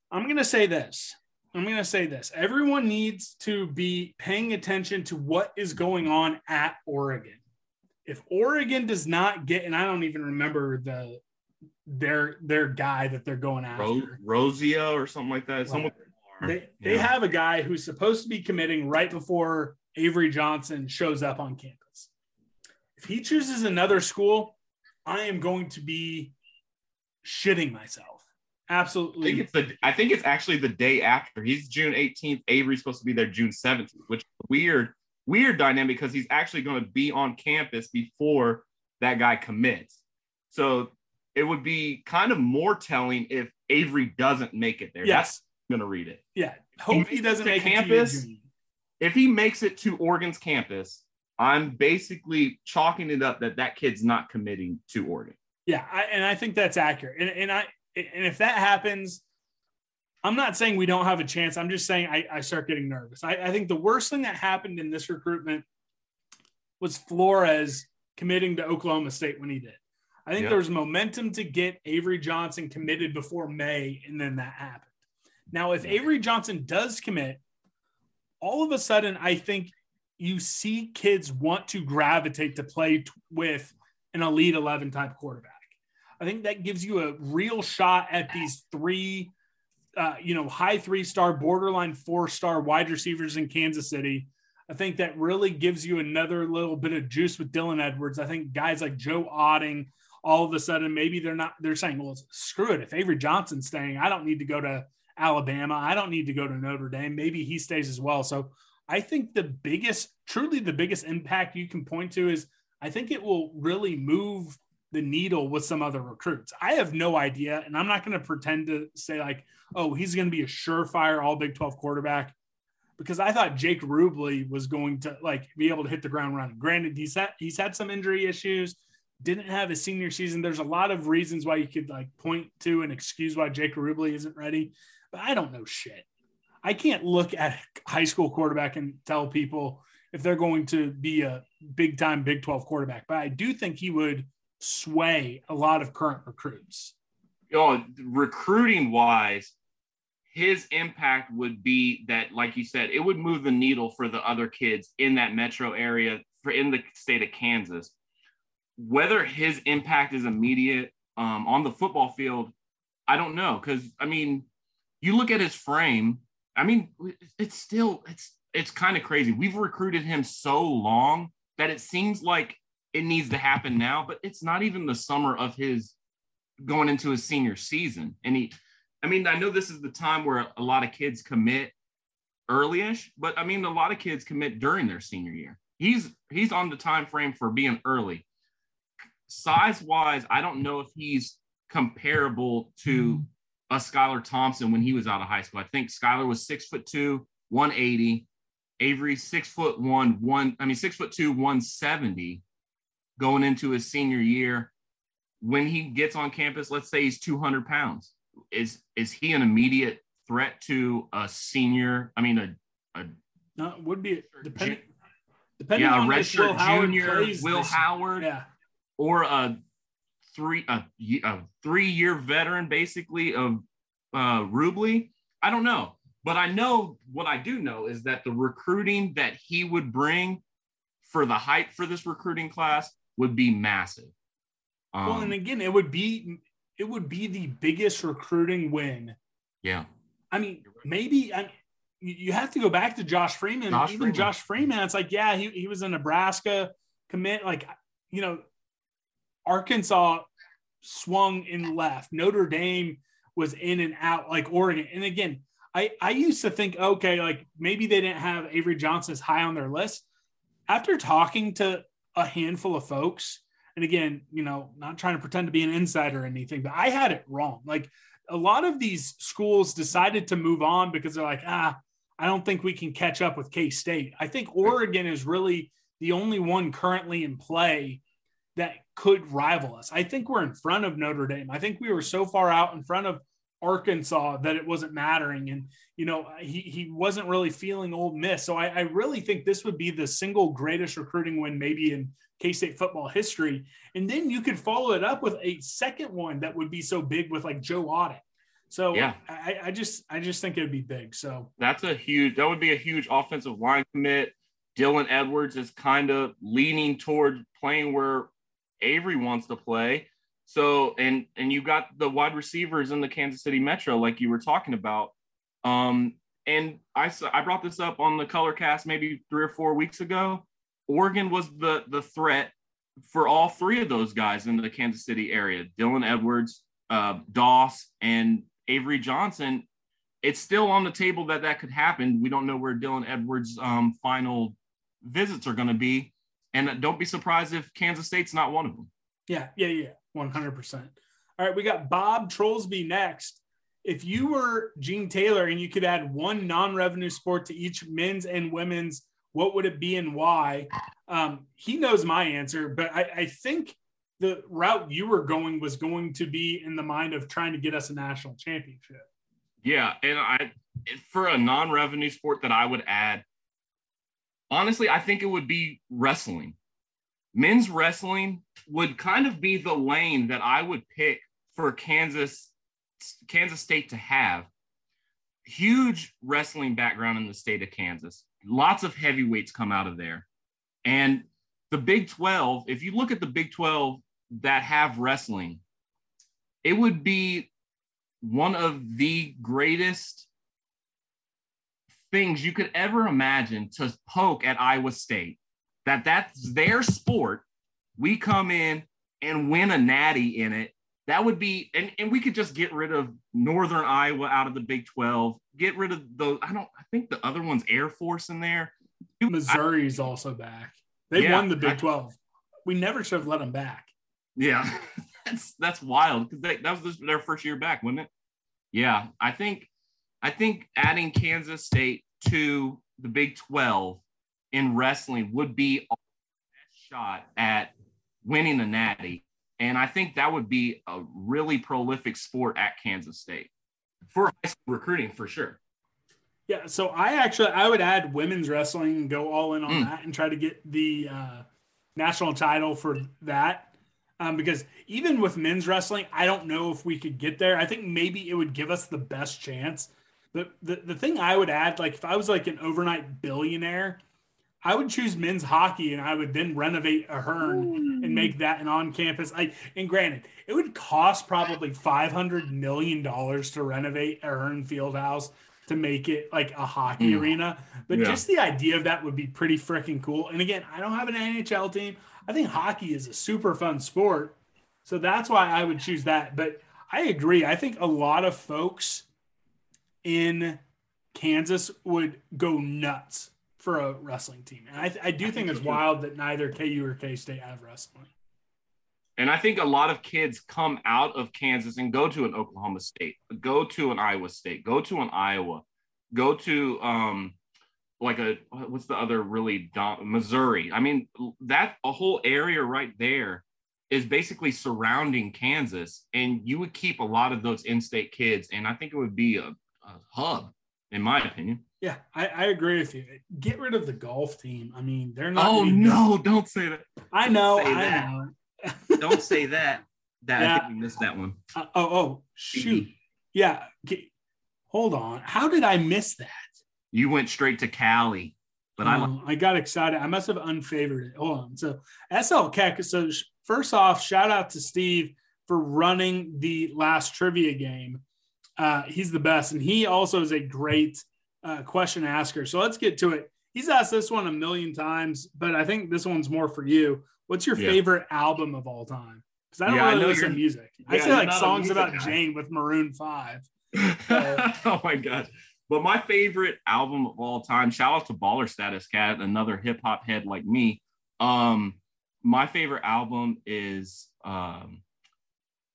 S2: I'm going to say this. I'm going to say this. Everyone needs to be paying attention to what is going on at Oregon. If Oregon does not get, and I don't even remember the their their guy that they're going after,
S3: Ro- Rosia or something like that. Someone
S2: they, they
S3: Yeah.
S2: have a guy who's supposed to be committing right before Avery Johnson shows up on campus. If he chooses another school, I am going to be shitting myself.
S3: I think
S2: Absolutely.
S3: it's the. I think it's actually the day after. He's June 18th. Avery's supposed to be there June 17th, which is weird, weird dynamic because he's actually going to be on campus before that guy commits. So it would be kind of more telling if Avery doesn't make it there.
S2: Yes.
S3: Going to read it.
S2: Yeah. Hope he
S3: makes
S2: doesn't make
S3: campus. If he makes it to Oregon's campus, I'm basically chalking it up that that kid's not committing to Oregon.
S2: Yeah, I, and I think that's accurate. And, and I and if that happens, I'm not saying we don't have a chance. I'm just saying I, I start getting nervous. I, I think the worst thing that happened in this recruitment was Flores committing to Oklahoma State when he did. I think
S3: Yeah.
S2: there was momentum to get Avery Johnson committed before May, and then that happened. Now, if Avery Johnson does commit, all of a sudden, I think you see kids want to gravitate to play t- with an elite 11 type quarterback. I think that gives you a real shot at these three, uh, you know, high three star, borderline four star wide receivers in Kansas City. I think that really gives you another little bit of juice with Dylan Edwards. I think guys like Joe Otting, all of a sudden, maybe they're not, they're saying, well, screw it. If Avery Johnson's staying, I don't need to go to Alabama. I don't need to go to Notre Dame. Maybe he stays as well. So I think the biggest, truly the biggest impact you can point to is I think it will really move the needle with some other recruits. I have no idea, and I'm not going to pretend to say like, oh, he's going to be a surefire All Big 12 quarterback because I thought Jake Rubley was going to like be able to hit the ground running. Granted, he's had he's had some injury issues, didn't have his senior season. There's a lot of reasons why you could like point to and excuse why Jake Rubley isn't ready, but I don't know shit. I can't look at high school quarterback and tell people if they're going to be a big time Big 12 quarterback, but I do think he would sway a lot of current recruits.
S3: know, recruiting wise, his impact would be that, like you said, it would move the needle for the other kids in that metro area for in the state of Kansas. Whether his impact is immediate um, on the football field, I don't know. Because I mean, you look at his frame. I mean, it's still it's it's kind of crazy. We've recruited him so long that it seems like it needs to happen now, but it's not even the summer of his going into his senior season. And he, I mean, I know this is the time where a lot of kids commit early-ish, but I mean, a lot of kids commit during their senior year. He's he's on the time frame for being early. Size-wise, I don't know if he's comparable to a Skylar Thompson when he was out of high school. I think Skylar was six foot two, 180. Avery six foot one, one, I mean, six foot two, 170 going into his senior year when he gets on campus, let's say he's 200 pounds, is is he an immediate threat to a senior? I mean, a, a
S2: No, would be depending depending
S3: yeah,
S2: on
S3: redshirt junior, Will
S2: this-
S3: Howard,
S2: Yeah,
S3: or a three a, a three year veteran, basically of uh, Rubley. I don't know, but I know what I do know is that the recruiting that he would bring for the hype for this recruiting class would be massive. Um,
S2: well, and again, it would be it would be the biggest recruiting win.
S3: yeah.
S2: I mean, maybe I, you have to go back to Josh Freeman.
S3: Josh
S2: Even
S3: Freeman.
S2: Josh Freeman, it's like, yeah, he, he was a Nebraska commit. Like, you know, Arkansas swung in left. Notre Dame was in and out like Oregon. And again, I, I used to think, okay, like maybe they didn't have Avery Johnson as high on their list. After talking to a handful of folks, and again, you know, not trying to pretend to be an insider or anything, but I had it wrong. Like a lot of these schools decided to move on because they're like, ah, I don't think we can catch up with K State. I think Oregon is really the only one currently in play that could rival us. I think we're in front of Notre Dame. I think we were so far out in front of Arkansas that it wasn't mattering. And, you know, he, he wasn't really feeling Ole Miss. So I, I really think this would be the single greatest recruiting win, maybe in K State football history. And then you could follow it up with a second one that would be so big with like Joe Otting. So yeah, I, I just I just think it would be big. So
S3: that's a huge that would be a huge offensive line commit. Dylan Edwards is kind of leaning toward playing where Avery wants to play. So and and you got the wide receivers in the Kansas City Metro, like you were talking about. Um, and I I brought this up on the color cast maybe three or four weeks ago. Oregon was the the threat for all three of those guys in the Kansas City area: Dylan Edwards, uh, Doss, and Avery Johnson. It's still on the table that that could happen. We don't know where Dylan Edwards' um, final visits are going to be, and don't be surprised if Kansas State's not one of them.
S2: Yeah, yeah, yeah. 100%. All right, we got Bob Trollsby next. If you were Gene Taylor and you could add one non revenue sport to each men's and women's, what would it be and why? Um, he knows my answer, but I, I think the route you were going was going to be in the mind of trying to get us a national championship.
S3: Yeah. And I, for a non revenue sport that I would add, honestly, I think it would be wrestling men's wrestling would kind of be the lane that I would pick for Kansas Kansas State to have. Huge wrestling background in the state of Kansas. Lots of heavyweights come out of there. And the Big 12, if you look at the Big 12 that have wrestling, it would be one of the greatest things you could ever imagine to poke at Iowa State that that's their sport. We come in and win a natty in it. That would be, and, and we could just get rid of Northern Iowa out of the Big 12, get rid of the, I don't, I think the other one's Air Force in there.
S2: Missouri's I, also back. They yeah, won the Big I, 12. We never should have let them back.
S3: Yeah. that's, that's wild because that was their first year back, wasn't it? Yeah. I think, I think adding Kansas State to the Big 12 in wrestling would be best shot at winning the natty. And I think that would be a really prolific sport at Kansas State for high school recruiting for sure.
S2: Yeah, so I actually I would add women's wrestling and go all in on mm. that and try to get the uh, national title for that. Um, because even with men's wrestling, I don't know if we could get there. I think maybe it would give us the best chance. The, the the thing I would add, like if I was like an overnight billionaire, I would choose men's hockey and I would then renovate Ahearn Ooh. and make that an on-campus. I and granted, it would cost probably five hundred million dollars to renovate Ahearn Fieldhouse to make it like a hockey mm. arena. But yeah. just the idea of that would be pretty freaking cool. And again, I don't have an NHL team. I think hockey is a super fun sport. So that's why I would choose that. But I agree. I think a lot of folks in Kansas would go nuts for a wrestling team. And I, I do I think, think, it's wild that neither KU or K State have wrestling.
S3: And I think a lot of kids come out of Kansas and go to an Oklahoma State, go to an Iowa State, go to an Iowa, go to um, like a what's the other really dom- Missouri. I mean, that a whole area right there is basically surrounding Kansas, and you would keep a lot of those in-state kids, and I think it would be a, a hub, in my opinion.
S2: Yeah, I, I, agree with you. Get rid of the golf team. I mean, they're not.
S3: Oh no! Don't say that.
S2: I know. I that.
S3: know. don't say that. That yeah. I think we missed that one.
S2: Uh, oh, oh, shoot. Yeah. hold on. How did I miss that?
S3: You went straight to Cali, but
S2: um, I I got excited. I must have unfavored it. Hold on. So SL Keck. So first off, shout out to Steve for running the last trivia game. Uh, he's the best, and he also is a great uh, question asker. So let's get to it. He's asked this one a million times, but I think this one's more for you. What's your yeah. favorite album of all time? Because I don't yeah, really I listen to music. Yeah, I say like songs about guy. Jane with Maroon Five.
S3: oh my god! But my favorite album of all time. Shout out to Baller Status Cat, another hip hop head like me. Um, my favorite album is um,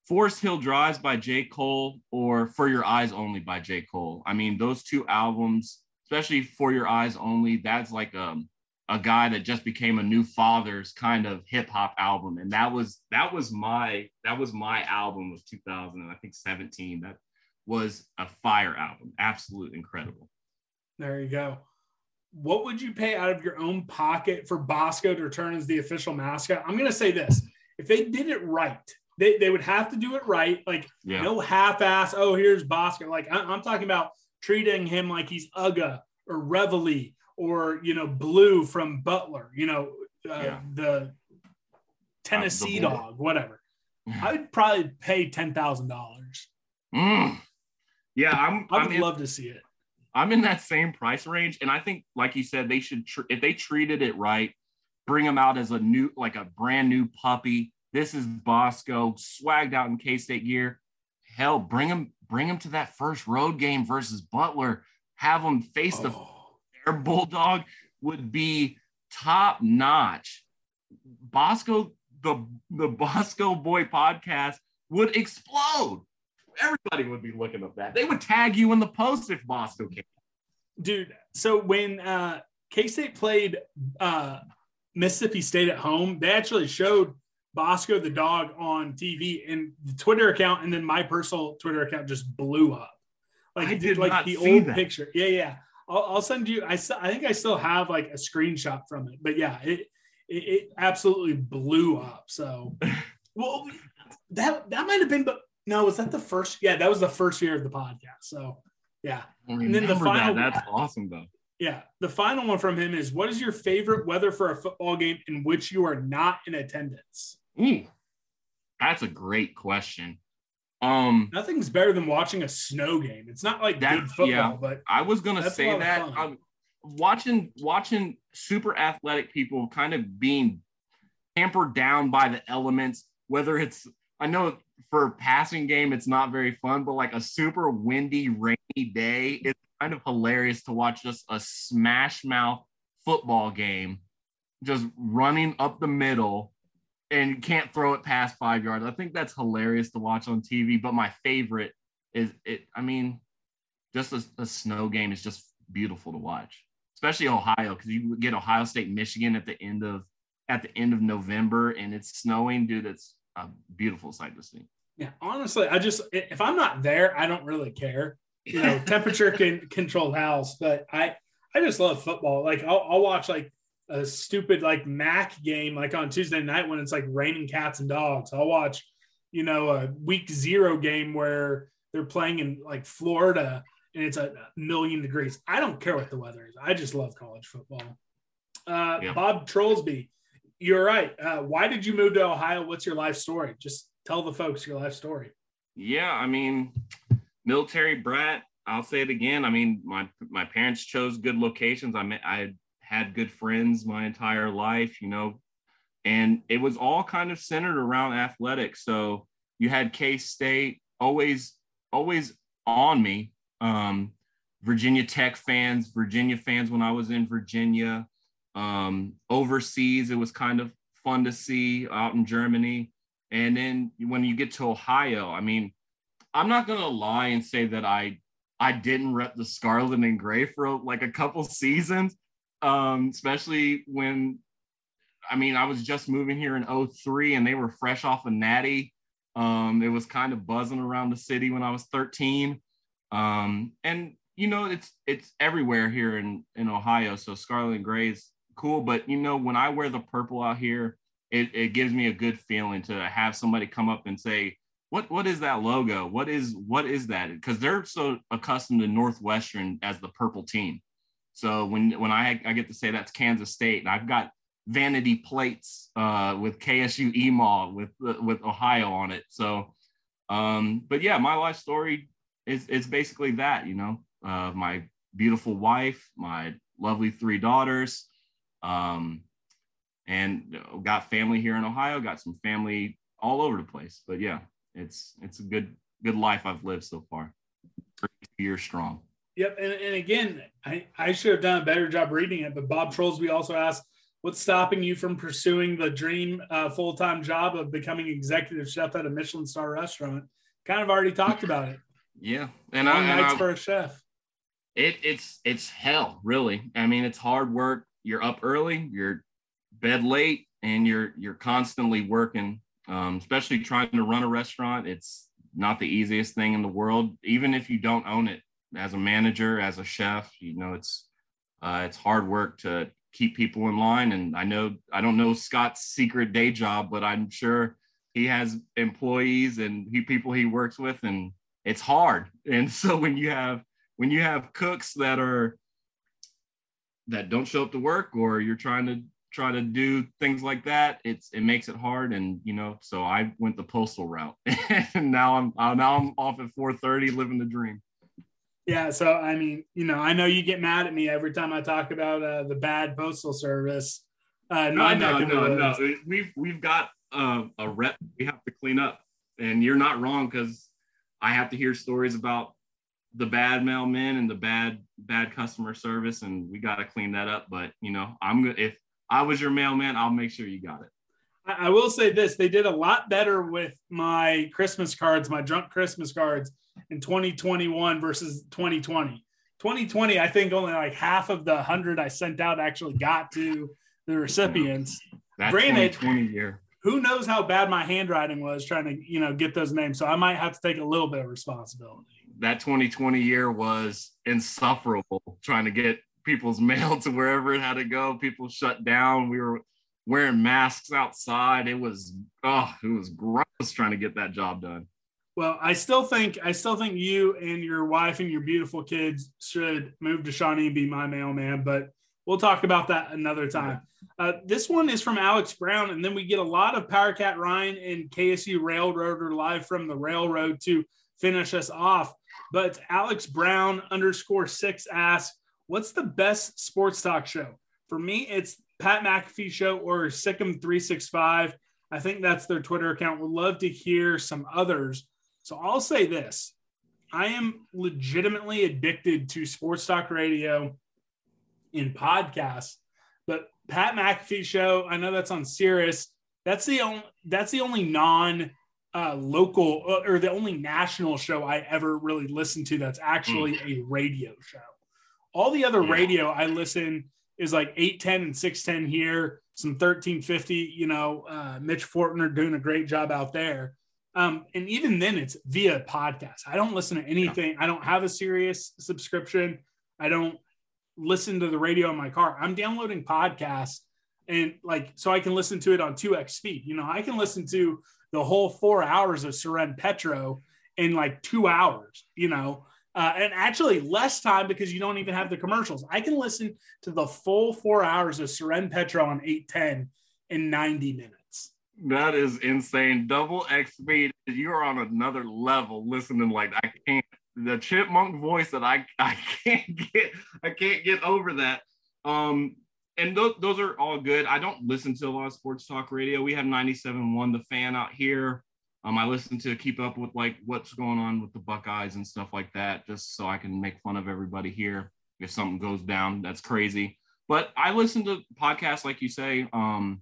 S3: Forest Hills Drive by J. Cole or For Your Eyes Only by J. Cole. I mean, those two albums, especially For Your Eyes Only, that's like um, a guy that just became a new father's kind of hip hop album. And that was that was my that was my album of 2000 I think 17. That was a fire album. Absolute incredible.
S2: There you go. What would you pay out of your own pocket for Bosco to return as the official mascot? I'm to say this. If they did it right, they, they would have to do it right. Like
S3: Yeah.
S2: no half ass. Oh, here's Bosco. Like I, I'm talking about treating him like he's Uga or Reveille or you know Blue from Butler. You know uh,
S3: Yeah.
S2: the Tennessee
S3: boy.
S2: dog, whatever. I would probably pay ten thousand dollars.
S3: Mm. Yeah, I'm
S2: I
S3: I'm
S2: would
S3: in,
S2: love to see it.
S3: I'm in that same price range. And I think, like you said, they should tr- if they treated it right, bring him out as a new, like a brand new puppy. This is Bosco, swagged out in K-State gear. Hell, bring him, bring him to that first road game versus Butler. Have him face the
S2: Oh.
S3: their bulldog would be top notch. Bosco, the the Bosco Boy podcast would explode. Everybody would be looking at that. They would tag you in the post if Bosco came.
S2: dude so when uh k-state played uh mississippi state at home they actually showed bosco the dog on tv and the twitter account and then my personal twitter account just blew up like
S3: I did
S2: like
S3: not
S2: the
S3: see
S2: old
S3: that.
S2: picture yeah yeah I'll, I'll send you I I think i still have like a screenshot from it but yeah it it, it absolutely blew up so well that that might have been but no was that the first yeah that was the first year of the podcast so yeah
S3: And
S2: then the final-
S3: That's awesome though.
S2: yeah. The final one from him is what is your favorite weather for a football game in which you are not in attendance?
S3: Ooh, that's a great question. Um,
S2: Nothing's better than watching a snow game. It's not like
S3: That-
S2: good football,
S3: yeah.
S2: but
S3: I was gonna say that. Um, watching watching super athletic people kind of being hampered down by the elements, whether it's I know for a passing game it's not very fun, but like a super windy, rainy day, it's kind of hilarious to watch just a smash mouth football game just running up the middle and you can't throw it past five yards. I think that's hilarious to watch on TV. But my favorite is it, I mean, just a, a snow game is just beautiful to watch, especially Ohio, because you get Ohio State, Michigan at the end of at the end of November and it's snowing, dude. It's a beautiful sight to see.
S2: yeah, honestly, I just if I'm not there, I don't really care. You know, temperature can control house, but I I just love football. Like I'll, I'll watch like a stupid like Mac game like on Tuesday night when it's like raining cats and dogs. I'll watch, you know, a week zero game where they're playing in like Florida and it's a million degrees. I don't care what the weather is. I just love college football. Uh,
S3: Yeah.
S2: Bob Trollsby, you're right. Uh, why did you move to Ohio? What's your life story? Just tell the folks your life story.
S3: Yeah, I mean, military brat. I'll say it again. I mean, my my parents chose good locations. I met, I had good friends my entire life, you know, and it was all kind of centered around athletics. So you had K State always always on me. Um, Virginia Tech fans, Virginia fans when I was in Virginia. Um, overseas, it was kind of fun to see out in Germany. And then when you get to Ohio, I mean, I'm not gonna lie and say that I I didn't rep the scarlet and gray for like a couple seasons, um, especially when I mean I was just moving here in 03 and they were fresh off a natty. Um, it was kind of buzzing around the city when I was 13. Um, and you know, it's it's everywhere here in in Ohio. So scarlet and gray is cool, but you know, when I wear the purple out here, it, it gives me a good feeling to have somebody come up and say, what what is that logo? What is what is that? Because they're so accustomed to Northwestern as the purple team. So when when I I get to say that's Kansas State, and I've got vanity plates uh, with KSU EMAW with with Ohio on it. So, um, but yeah, my life story is is basically that. You know, uh, my beautiful wife, my lovely three daughters, um, and got family here in Ohio. Got some family all over the place. But yeah, it's it's a good good life I've lived so far. Years strong.
S2: Yep. And, and again, I, I should have done a better job reading it, but Bob Trollsby also asked, what's stopping you from pursuing the dream uh, full time job of becoming executive chef at a Michelin star restaurant? Kind of already talked about it.
S3: Yeah, and
S2: Long
S3: I, and
S2: nights
S3: I-
S2: for a chef.
S3: it it's it's hell really i mean it's hard work you're up early you're bed late and you're you're constantly working um, especially trying to run a restaurant it's not the easiest thing in the world even if you don't own it as a manager as a chef you know it's uh, it's hard work to keep people in line. And i know i don't know scott's secret day job but i'm sure he has employees and he people he works with and it's hard. And so when you have when you have cooks that are that don't show up to work or you're trying to try to do things like that it's it makes it hard. And you know so i went the postal route. And now i'm now i'm off at 4.30 living the dream
S2: Yeah, so I mean, you know, I know you get mad at me every time I talk about uh, the bad postal service. Uh,
S3: no no
S2: neck of the
S3: no. no we've we've got uh, a rep we have to clean up. And you're not wrong because i have to hear stories about the bad mailmen and the bad bad customer service and we got to clean that up. But you know i'm gonna if i was your mailman i'll make sure you got it.
S2: I, I will say this: they did a lot better with my Christmas cards, my drunk Christmas cards, in 2021 versus 2020. 2020, I think only like half of the hundred I sent out actually got to the recipients.
S3: That
S2: Granted-
S3: 2020 year.
S2: Who knows how bad my handwriting was trying to, you know, get those names. So I might have to take a little bit of responsibility.
S3: That 2020 year was insufferable trying to get people's mail to wherever it had to go. People shut down. We were wearing masks outside. It was oh, it was gross trying to get that job done.
S2: Well, I still think I still think you and your wife and your beautiful kids should move to Shawnee and be my mailman, but we'll talk about that another time. Uh, this one is from Alex Brown, and then we get a lot of Power Cat Ryan and KSU Railroader live from the railroad to finish us off. But Alex Brown underscore six asks, "What's the best sports talk show?" For me, it's Pat McAfee show or Sick'em three six five. I think that's their Twitter account. Would love to hear some others. So I'll say this I am legitimately addicted to sports talk radio in podcasts, but Pat McAfee show, I know that's on Sirius. That's the only that's the only non uh, local uh, or the only national show I ever really listened to that's actually a radio show. All the other
S3: Yeah.
S2: radio I listen is like 810 and 610 here, some 1350, you know, uh, Mitch Fortner doing a great job out there. Um, and even then, it's via podcast. I don't listen to anything. I don't have a Sirius subscription. I don't listen to the radio in my car. I'm downloading podcasts and like so I can listen to it on 2x speed. You know, I can listen to the whole four hours of Soren Petro in like two hours, you know, uh, and actually less time because you don't even have the commercials. I can listen to the full four hours of Soren Petro on 810 in 90 minutes.
S3: That is insane. Double X speed. You're on another level listening like I can't the chipmunk voice that I I can't get I can't get over that. Um and those, those are all good. I don't listen to a lot of sports talk radio. We have 97.1 the fan out here. Um, I listen to keep up with like what's going on with the Buckeyes and stuff like that, just so I can make fun of everybody here if something goes down. That's crazy. But I listen to podcasts like you say. Um,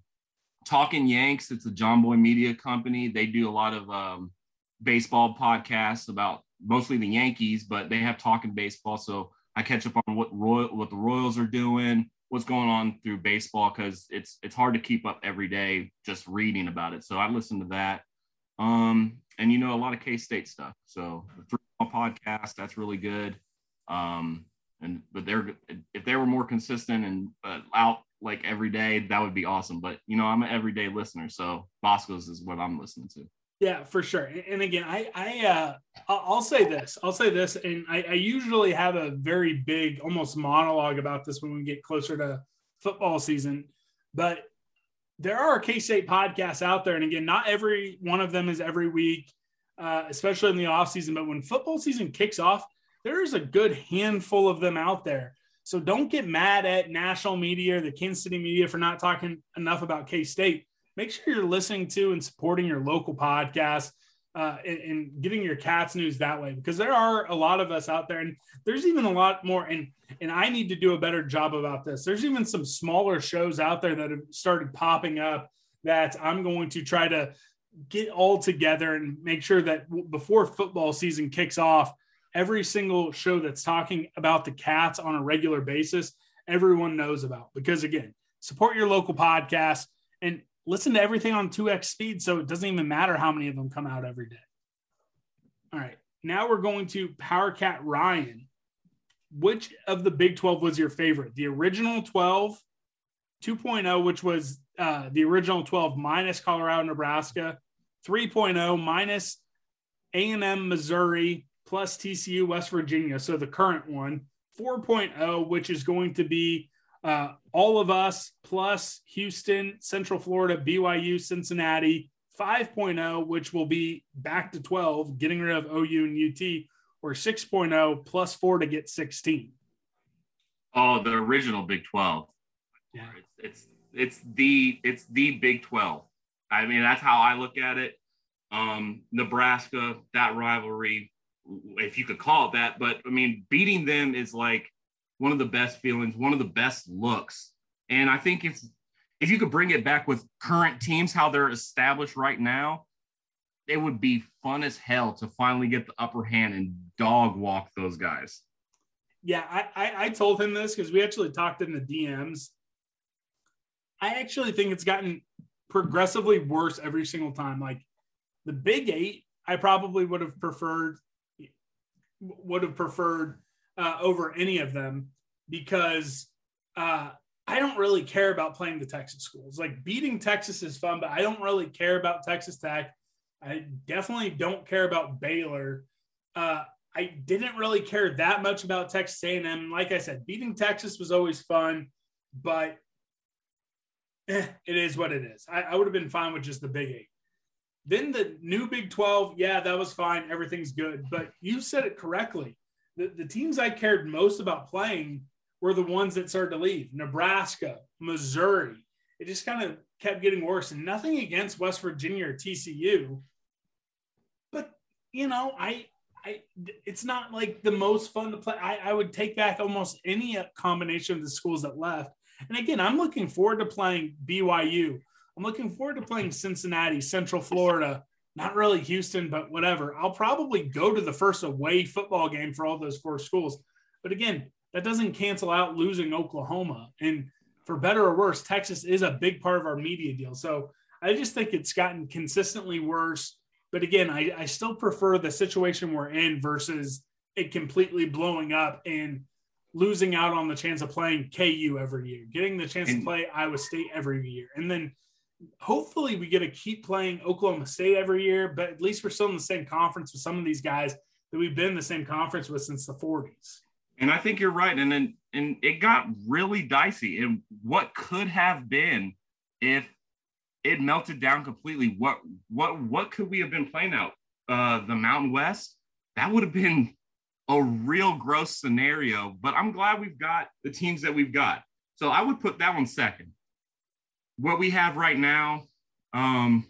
S3: Talking Yanks, it's a Jomboy Media company. They do a lot of um, baseball podcasts about mostly the Yankees, but they have talking baseball. So I catch up on what Royal, what the Royals are doing, what's going on through baseball because it's it's hard to keep up every day just reading about it. So I listen to that, um, and you know a lot of K State stuff. So the three podcast that's really good. Um, and but they're if they were more consistent and uh, out like every day, that would be awesome. But you know, I'm an everyday listener, so Bosco's is what I'm listening to.
S2: Yeah, for sure. And- again, I, I, uh, I'll I'll say this. I'll say this, and I, I usually have a very big, almost monologue about this when we get closer to football season. But there are K State podcasts out there, and again, not every one of them is every week, uh, especially in the off season. But when football season kicks off, there is a good handful of them out there. So don't get mad at national media or the Kansas City media for not talking enough about K State make sure you're listening to and supporting your local podcast. uh, and, and, getting your cats news that way because there are a lot of us out there and there's even a lot more and and i need to do a better job about this there's even some smaller shows out there that have started popping up that i'm going to try to get all together and make sure that before football season kicks off every single show that's talking about the cats on a regular basis everyone knows about because again support your local podcast and listen to everything on 2x speed so it doesn't even matter how many of them come out every day. All right. Now we're going to Power Cat Ryan. Which of the Big 12 was your favorite? The original 12, 2.0, which was uh, the original 12 minus Colorado, Nebraska, 3.0 minus A&M, Missouri, plus TCU, West Virginia. So the current one, 4.0, which is going to be uh, all of us plus Houston, Central Florida, BYU, Cincinnati, 5.0, which will be back to 12, getting rid of OU and UT, or 6.0 plus four to get 16.
S3: Oh, the original Big 12. Yeah. It's, it's it's the it's the Big 12. I mean, that's how I look at it. Um, Nebraska, that rivalry, if you could call it that, but I mean, beating them is like one of the best feelings, one of the best looks. And I think if if you could bring it back with current teams, how they're established right now, it would be fun as hell to finally get the upper hand and dog walk those guys.
S2: Yeah, I, I, I told him this because we actually talked in the DMs. I actually think it's gotten progressively worse every single time. Like the Big Eight, I probably would have preferred would have preferred uh, over any of them because uh, I don't really care about playing the Texas schools. Like beating Texas is fun, but I don't really care about Texas Tech. I definitely don't care about Baylor. Uh, I didn't really care that much about Texas A&M. Like I said, beating Texas was always fun, but eh, it is what it is. I, I would have been fine with just the Big Eight. Then the new Big 12, yeah, that was fine. Everything's good. But you said it correctly the, the teams I cared most about playing were the ones that started to leave Nebraska, Missouri. It just kind of kept getting worse. And nothing against West Virginia or TCU. But, you know, I, I, it's not like the most fun to play. I, I would take back almost any combination of the schools that left. And again, I'm looking forward to playing BYU. I'm looking forward to playing Cincinnati, Central Florida, not really Houston, but whatever. I'll probably go to the first away football game for all those four schools. But again, that doesn't cancel out losing Oklahoma. And for better or worse, Texas is a big part of our media deal. So I just think it's gotten consistently worse. But again, I, I still prefer the situation we're in versus it completely blowing up and losing out on the chance of playing KU every year, getting the chance and, to play Iowa State every year, and then hopefully we get to keep playing Oklahoma State every year, but at least we're still in the same conference with some of these guys that we've been in the same conference with since the 40s.
S3: And I think you're right. And then and it got really dicey. And what could have been if it melted down completely? What what what could we have been playing out? Uh the Mountain West? That would have been a real gross scenario. But I'm glad we've got the teams that we've got. So I would put that one second what we have right now, um,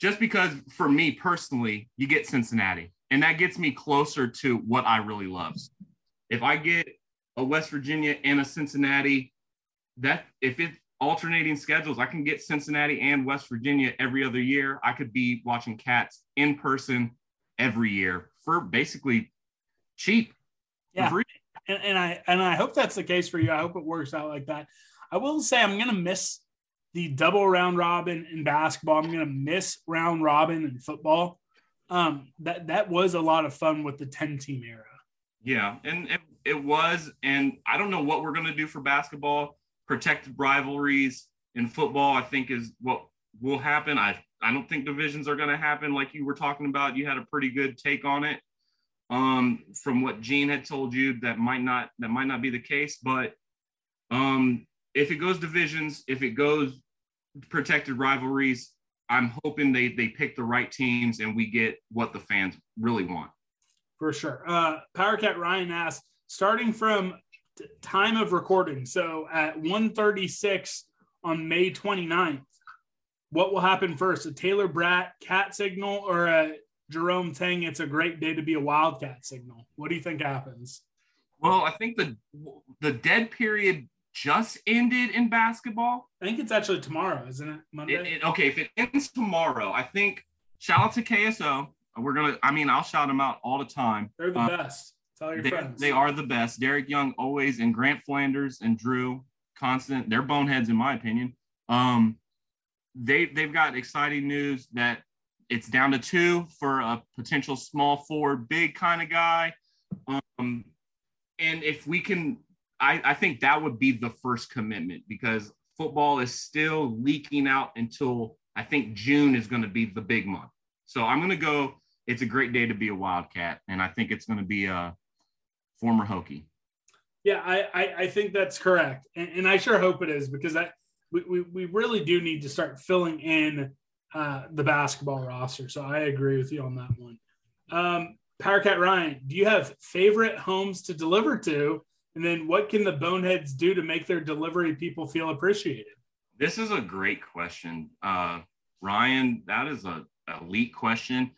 S3: just because for me personally, you get Cincinnati, and that gets me closer to what I really love. If I get a West Virginia and a Cincinnati, that if it alternating schedules, I can get Cincinnati and West Virginia every other year. I could be watching cats in person every year for basically cheap.
S2: Yeah. And, and I and I hope that's the case for you. I hope it works out like that. I will say I'm going to miss the double round robin in basketball. I'm going to miss round robin in football. Um, that that was a lot of fun with the 10 team era.
S3: Yeah, and it, it was. And I don't know what we're going to do for basketball. Protected rivalries in football, I think, is what will happen. I I don't think divisions are going to happen like you were talking about. You had a pretty good take on it. Um, from what Gene had told you, that might not that might not be the case, but um, if it goes divisions, if it goes protected rivalries, I'm hoping they they pick the right teams and we get what the fans really want.
S2: For sure. Uh, Power Cat Ryan asked, starting from t- time of recording, so at 1:36 on May 29th, what will happen first? A Taylor Bratt cat signal or a Jerome Tang? It's a great day to be a Wildcat signal. What do you think happens?
S3: Well, I think the the dead period just ended in basketball.
S2: I think it's actually tomorrow, isn't it? Monday.
S3: It, it, okay, if it ends tomorrow, I think shout out to KSO. We're gonna. I mean, I'll shout them out all the time.
S2: They're the
S3: Um,
S2: best. Tell your
S3: they,
S2: friends.
S3: they are the best. Derek Young always, and Grant Flanders and Drew Constant. They're boneheads in my opinion. Um, they they've got exciting news that it's down to two for a potential small forward, big kind of guy. Um, and if we can, I, I think that would be the first commitment because football is still leaking out until I think June is going to be the big month. So I'm going to go. It's a great day to be a Wildcat, and I think it's going to be a former Hokie.
S2: Yeah, I, I, I think that's correct. And, and I sure hope it is because I, we, we, really do need to start filling in uh, the basketball roster. So I agree with you on that one. Um, Powercat Ryan, do you have favorite homes to deliver to? And then what can the boneheads do to make their delivery people feel appreciated?
S3: This is a great question, uh, Ryan. That is a elite question.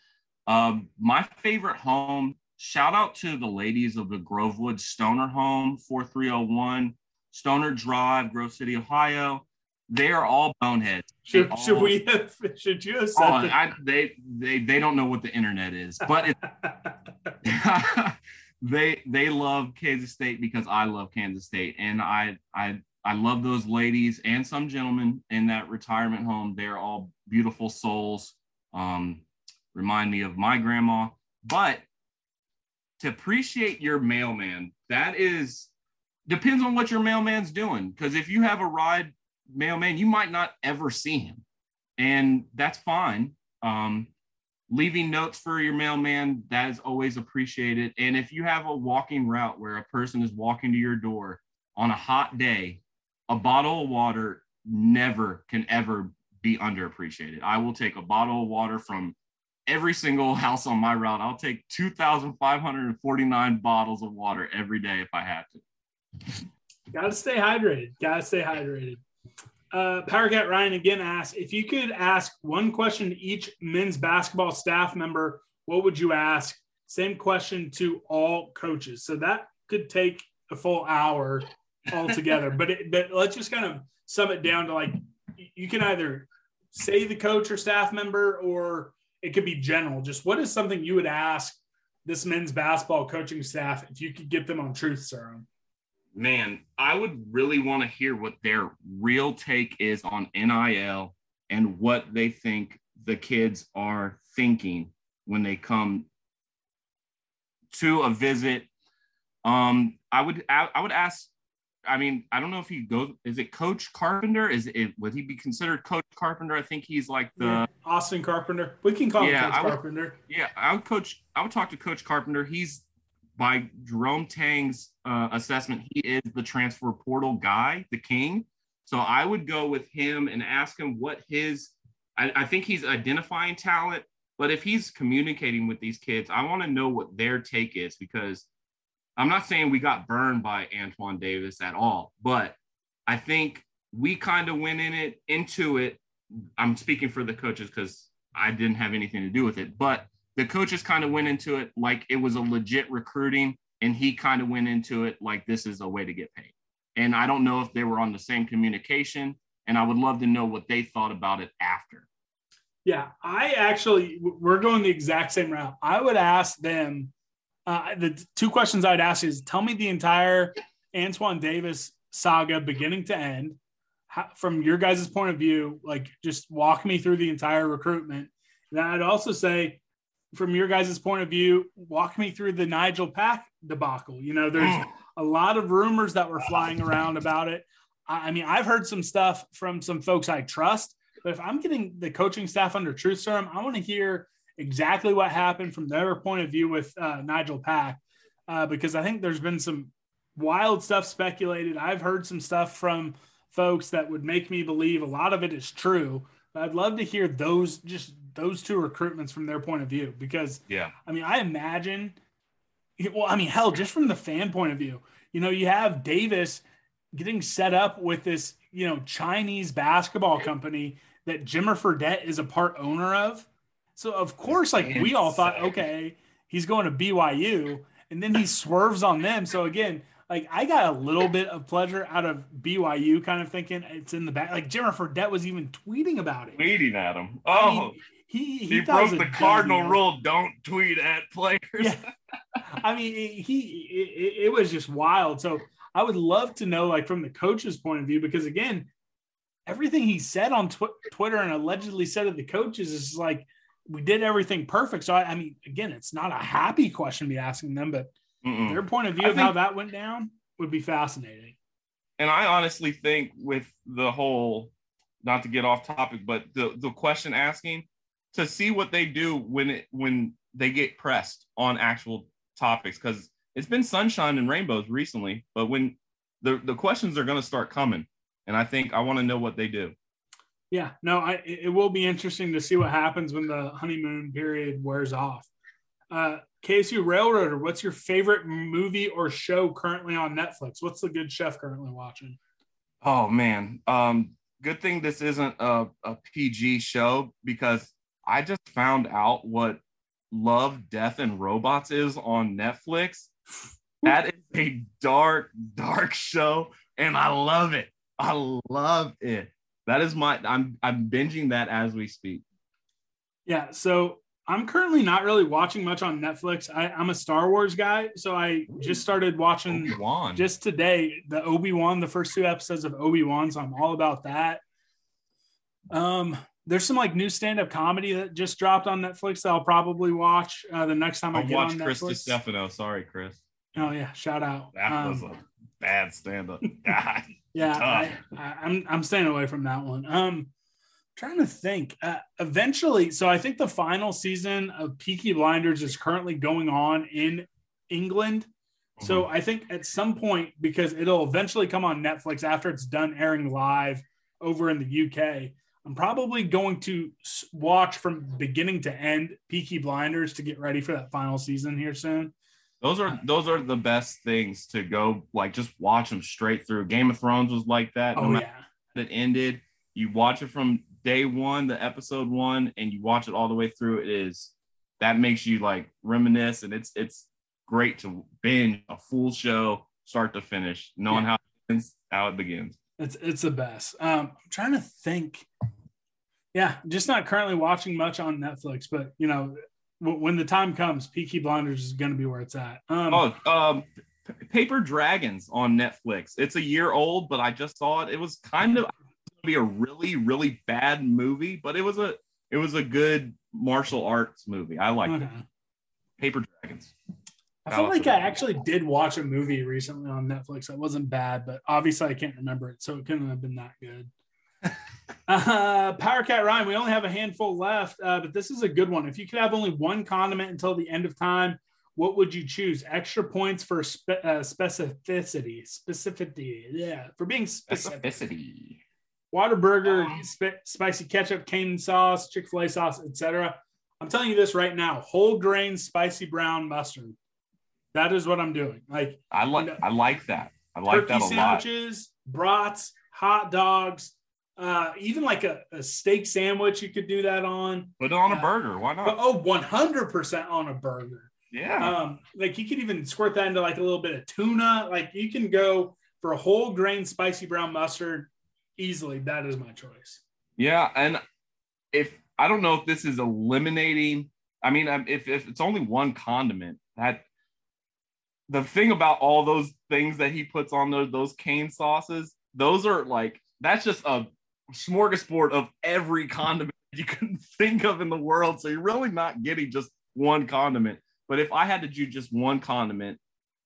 S3: Um, my favorite home. Shout out to the ladies of the Grovewood Stoner Home, 4301 Stoner Drive, Grove City, Ohio. They are all boneheads.
S2: Should,
S3: all-
S2: should we have, should you have said
S3: Oh. I, they they they don't know what the internet is, but it, they they love Kansas State because I love Kansas State, and I I I love those ladies and some gentlemen in that retirement home. They're all beautiful souls. Um, remind me of my grandma, but to appreciate your mailman, that is depends on what your mailman's doing. Because if you have a ride mailman, you might not ever see him, and that's fine. Um, leaving notes for your mailman that is always appreciated and if you have a walking route where a person is walking to your door on a hot day a bottle of water never can ever be underappreciated i will take a bottle of water from every single house on my route i'll take 2549 bottles of water every day if i have to
S2: Gotta stay hydrated. Gotta stay hydrated. Uh, Power Cat Ryan again asks if you could ask one question to each men's basketball staff member, what would you ask? Same question to all coaches. So that could take a full hour altogether. but, it, but let's just kind of sum it down to like you can either say the coach or staff member, or it could be general. Just what is something you would ask this men's basketball coaching staff if you could get them on truth serum?
S3: Man, I would really want to hear what their real take is on NIL and what they think the kids are thinking when they come to a visit. Um, I would I, I would ask. I mean, I don't know if he goes. Is it Coach Carpenter? Is it would he be considered Coach Carpenter? I think he's like the
S2: Yeah, Austin Carpenter. We can call
S3: Yeah,
S2: him Coach
S3: would-
S2: Carpenter.
S3: yeah, I would coach. I would talk to Coach Carpenter. He's by Jerome Tang's uh, assessment, he is the transfer portal guy, the king. So I would go with him and ask him what his. I, I think he's identifying talent, but if he's communicating with these kids, I want to know what their take is because I'm not saying we got burned by Antoine Davis at all, but I think we kind of went in it into it. I'm speaking for the coaches because I didn't have anything to do with it, but the coaches kind of went into it like it was a legit recruiting, and he kind of went into it like this is a way to get paid. And I don't know if they were on the same communication, and I would love to know what they thought about it after.
S2: Yeah, I actually we're going the exact same route. I would ask them uh, the two questions I'd ask is tell me the entire Antoine Davis saga beginning to end how, from your guys' point of view. Like, just walk me through the entire recruitment. And I'd also say, from your guys' point of view, walk me through the Nigel Pack debacle. You know, there's a lot of rumors that were flying around about it. I mean, I've heard some stuff from some folks I trust, but if I'm getting the coaching staff under truth serum, I want to hear exactly what happened from their point of view with uh, Nigel Pack, uh, because I think there's been some wild stuff speculated. I've heard some stuff from folks that would make me believe a lot of it is true. But I'd love to hear those just those two recruitments from their point of view because
S3: Yeah.
S2: I mean, I imagine. Well, I mean, hell, just from the fan point of view, you know, you have Davis getting set up with this, you know, Chinese basketball company that Jimmer Fredette is a part owner of. So of course, like we all thought, okay, he's going to BYU, and then he swerves on them. So again, like I got a little bit of pleasure out of BYU, kind of thinking it's in the back. Like Jimmer Fredette was even tweeting about it.
S3: Tweeting at him.
S2: I
S3: Oh,
S2: mean, he he,
S3: he broke the cardinal
S2: deal.
S3: rule: don't tweet at players.
S2: Yeah. I mean, he it, it was just wild. So I would love to know, like from the coach's point of view, because again, everything he said on tw- Twitter and allegedly said to the coaches is like we did everything perfect. So I, I mean, again, it's not a happy question to be asking them, but
S3: Mm-mm.
S2: their point of view
S3: I
S2: of how that went down would be fascinating.
S3: and I honestly think with the whole, not to get off topic, but the the question asking to see what they do when it when they get pressed on actual topics because it's been sunshine and rainbows recently, but when the the questions are going to start coming, and I think I want to know what they do.
S2: Yeah, no, I it will be interesting to see what happens when the honeymoon period wears off. Uh, KSU Railroader, what's your favorite movie or show currently on Netflix? What's the good chef currently watching?
S3: Oh man, um, good thing this isn't a, a PG show because I just found out what Love, Death, and Robots is on Netflix. That is a dark, dark show, and I love it. I love it. That is my I'm I'm binging that as we speak.
S2: Yeah, so I'm currently not really watching much on Netflix. I, I'm a Star Wars guy, so I just started watching
S3: Obi-Wan.
S2: just today the Obi Wan, the first two episodes of Obi Wan. So I'm all about that. Um, there's some like new stand up comedy that just dropped on Netflix that I'll probably watch uh, the next time I
S3: I'll
S2: get
S3: watch
S2: on
S3: Chris
S2: Netflix.
S3: Stefano. Sorry, Chris.
S2: Oh yeah, shout out.
S3: That
S2: Um,
S3: was a bad stand-up. God.
S2: yeah, I. I, I'm I'm staying away from that one. Um, trying to think. Uh, eventually, so I think the final season of Peaky Blinders is currently going on in England. So
S3: Mm-hmm.
S2: I think at some point, because it'll eventually come on Netflix after it's done airing live over in the UK, I'm probably going to watch from beginning to end Peaky Blinders to get ready for that final season here soon.
S3: Those are those are the best things to go like just watch them straight through. Game of Thrones was like that. No
S2: Oh
S3: matter
S2: yeah,
S3: it ended, you watch it from day one, the episode one, and you watch it all the way through. It is that makes you like reminisce, and it's it's great to binge a full show start to finish, knowing
S2: Yeah.
S3: how it ends, how it begins.
S2: It's it's the best. Um, I'm trying to think. Yeah, just not currently watching much on Netflix, but you know, w- when the time comes, Peaky Blinders is going to be where it's at. Um,
S3: Oh, um, P- Paper Dragons on Netflix. It's a year old, but I just saw it. It was kind of be a really really bad movie, but it was a it was a good martial arts movie. I like
S2: okay.
S3: Paper Dragons.
S2: I feel like I actually did watch a movie recently on Netflix that wasn't bad, but obviously I can't remember it, so it couldn't have been that good. Uh, Power Cat Ryan, we only have a handful left, uh, but this is a good one. If you could have only one condiment until the end of time, what would you choose? Extra points for spe- uh, specificity, specificity, yeah, for being specific.
S3: Specificity.
S2: Whataburger,
S3: Um,
S2: sp- spicy ketchup, cane sauce, Chick Fil A sauce, etc. I'm telling you this right now: whole grain spicy brown mustard. That is what I'm doing. Like
S3: I like
S2: No.
S3: I like that. I like
S2: turkey
S3: that a lot.
S2: sandwiches, brats, hot dogs, uh, even like a, a steak sandwich. You could do that on.
S3: Put it on a
S2: Uh,
S3: burger. Why
S2: But,
S3: not?
S2: oh, 100 percent on a burger.
S3: Yeah.
S2: Um, like you could even squirt that into like a little bit of tuna. Like you can go for a whole grain spicy brown mustard easily. That is my choice.
S3: Yeah, and if I don't know if this is eliminating, I mean, um, if, if it's only one condiment, that the thing about all those things that he puts on those those cane sauces, those are like that's just a smorgasbord of every condiment you can think of in the world. So you're really not getting just one condiment. But if I had to do just one condiment,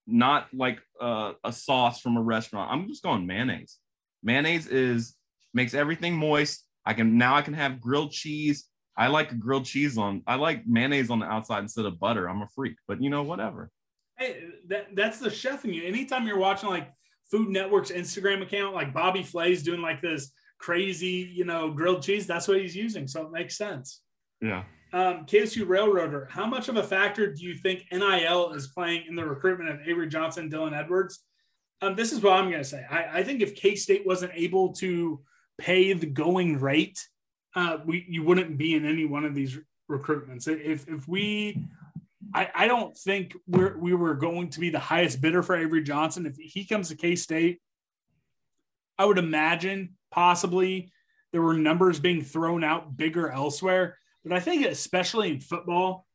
S3: not like uh, a sauce from a restaurant, I'm just going mayonnaise. Mayonnaise is makes everything moist. I can now I can have grilled cheese. I like grilled cheese on. I like mayonnaise on the outside instead of butter. I'm a freak, but you know whatever.
S2: Hey, that, that's the chef in you. Anytime you're watching like Food Network's Instagram account, like Bobby Flay's doing like this crazy, you know, grilled cheese, that's what he's using. So it makes sense.
S3: Yeah.
S2: Um, KSU Railroader, how much of a factor do you think NIL is playing in the recruitment of Avery Johnson, Dylan Edwards? Um, this is what I'm going to say. I, I think if K State wasn't able to pay the going rate uh, we you wouldn't be in any one of these recruitments. If if we, I, I don't think we're we were going to be the highest bidder for Avery Johnson. If he comes to K State, I would imagine possibly there were numbers being thrown out bigger elsewhere. But I think especially in football,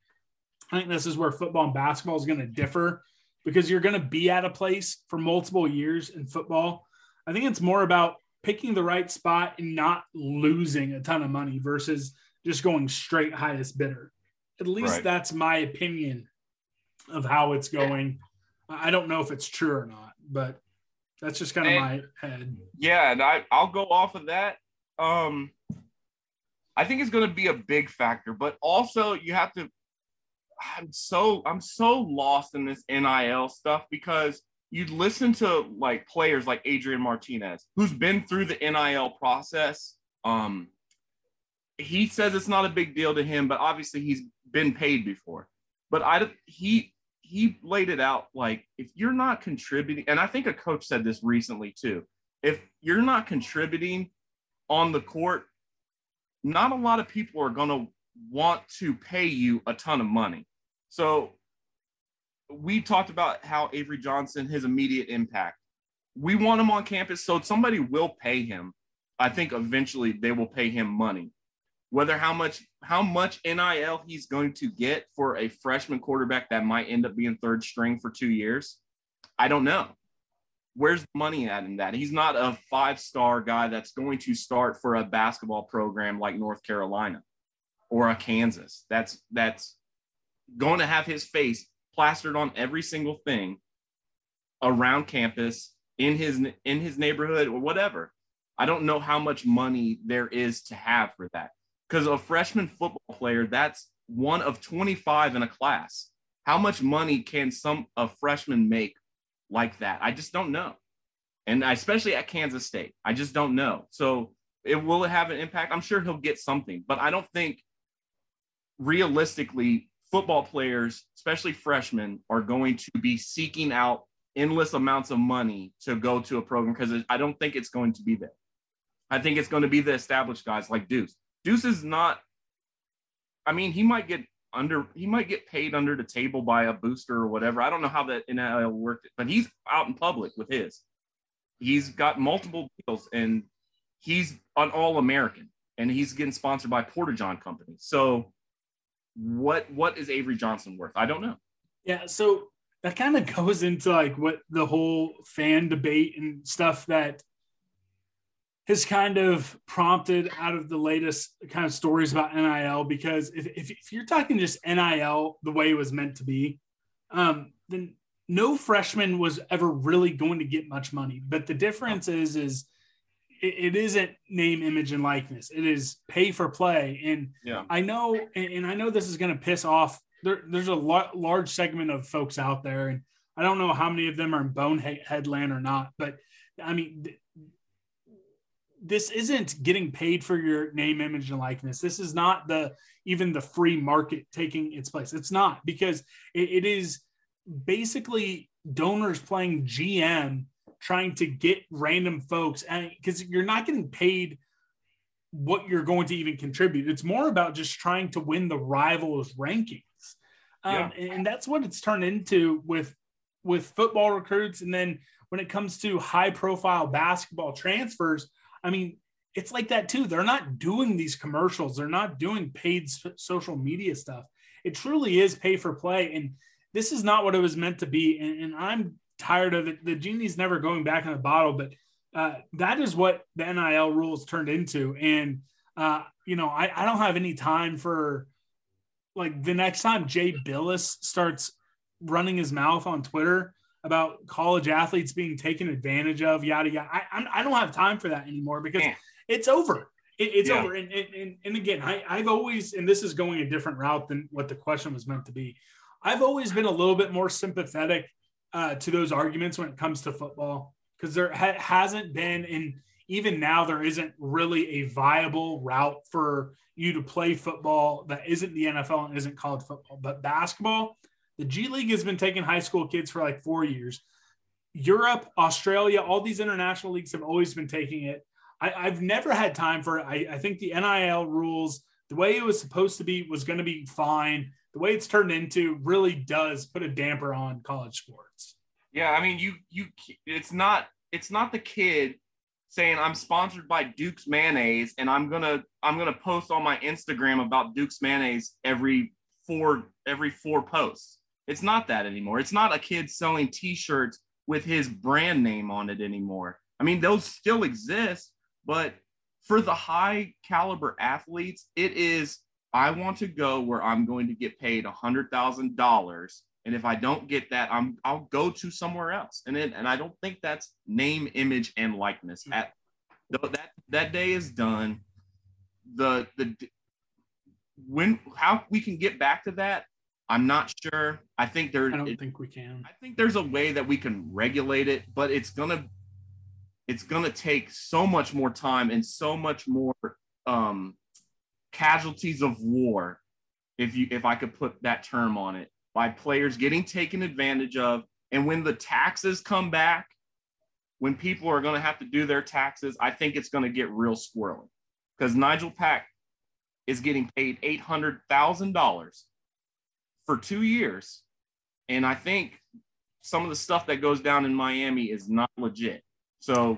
S2: I think this is where football and basketball is going to differ because you're going to be at a place for multiple years in football. I think it's more about picking the right spot and not losing a ton of money versus just going straight highest bidder. At least right. that's my opinion of how it's going. I don't know if it's true or not, but that's just kind of my head.
S3: Yeah, and I I'll go off of that. Um I think it's going to be a big factor, but also you have to I'm so I'm so lost in this NIL stuff because you listen to like players like Adrian Martinez, who's been through the NIL process. Um, he says it's not a big deal to him, but obviously he's been paid before. But I he he laid it out like if you're not contributing, and I think a coach said this recently too. If you're not contributing on the court, not a lot of people are going to want to pay you a ton of money. So we talked about how Avery Johnson, his immediate impact. We want him on campus, so somebody will pay him. I think eventually they will pay him money. Whether how much how much NIL he's going to get for a freshman quarterback that might end up being third string for two years, I don't know. Where's the money at in that? He's not a five star guy that's going to start for a basketball program like North Carolina or a Kansas. That's that's going to have his face plastered on every single thing around campus in his in his neighborhood or whatever. I don't know how much money there is to have for that. Because a freshman football player, that's one of 25 in a class. How much money can some a freshman make like that? I just don't know. And especially at Kansas State, I just don't know. So it will have an impact. I'm sure he'll get something, but I don't think realistically football players, especially freshmen, are going to be seeking out endless amounts of money to go to a program because I don't think it's going to be there. I think it's going to be the established guys like Deuce. Deuce is not, I mean, he might get under, he might get paid under the table by a booster or whatever. I don't know how that NIL worked, but he's out in public with his. He's got multiple deals and he's an all American and he's getting sponsored by Porta John Company. So what what is Avery Johnson worth? I don't know.
S2: Yeah, so that kind of goes into like what the whole fan debate and stuff that has kind of prompted out of the latest kind of stories about NIL because if, if, if you're talking just NIL the way it was meant to be, um, then no freshman was ever really going to get much money. But the difference is is it, it isn't name, image, and likeness. It is pay for play. And yeah. I know, and, and I know this is going to piss off. There, there's a lo- large segment of folks out there, and I don't know how many of them are in bonehead land or not. But I mean, this isn't getting paid for your name, image, and likeness. This is not the even the free market taking its place. It's not because it, it is basically donors playing GM trying to get random folks and because you're not getting paid what you're going to even contribute. It's more about just trying to win the rivals rankings. Um, yeah. and that's what it's turned into with with football recruits. And then when it comes to high profile basketball transfers, I mean, it's like that too. They're not doing these commercials. They're not doing paid social media stuff. It truly is pay for play. And this is not what it was meant to be. And, and I'm tired of it. The genie's never going back in the bottle, but uh, that is what the NIL rules turned into. And, uh, you know, I, I don't have any time for like the next time Jay Bilas starts running his mouth on Twitter about college athletes being taken advantage of, yada, yada. I, I'm, I do not have time for that anymore because yeah. it's over. It, it's yeah. over. And, and, and again, I, I've always, and this is going a different route than what the question was meant to be. I've always been a little bit more sympathetic uh, to those arguments when it comes to football because there ha- hasn't been, and even now there isn't really a viable route for you to play football that isn't the NFL and isn't college football. But basketball, the G League has been taking high school kids for like four years. Europe, Australia, all these international leagues have always been taking it. I, I've never had time for it. I, I think the NIL rules, the way it was supposed to be, was going to be fine. The way it's turned into really does put a damper on college sports.
S3: Yeah, I mean, you you it's not it's not the kid saying I'm sponsored by Duke's mayonnaise and I'm gonna I'm gonna post on my Instagram about Duke's mayonnaise every four every four posts. It's not that anymore. It's not a kid selling T-shirts with his brand name on it anymore. I mean, those still exist, but for the high caliber athletes, it is I want to go where I'm going to get paid a hundred thousand dollars. And if I don't get that, I'm I'll go to somewhere else. And it, and I don't think that's name, image, and likeness. Hmm. At that that day is done. The the when how we can get back to that, I'm not sure. I think there
S2: I don't
S3: it-
S2: think we can.
S3: I think there's a way that we can regulate it, but it's gonna it's gonna take so much more time and so much more um, casualties of war, if you if I could put that term on it, by players getting taken advantage of, and when the taxes come back, when people are gonna have to do their taxes, I think it's gonna get real squirrely, because Nigel Pack is getting paid eight hundred thousand dollars for two years and I think some of the stuff that goes down in Miami is not legit. So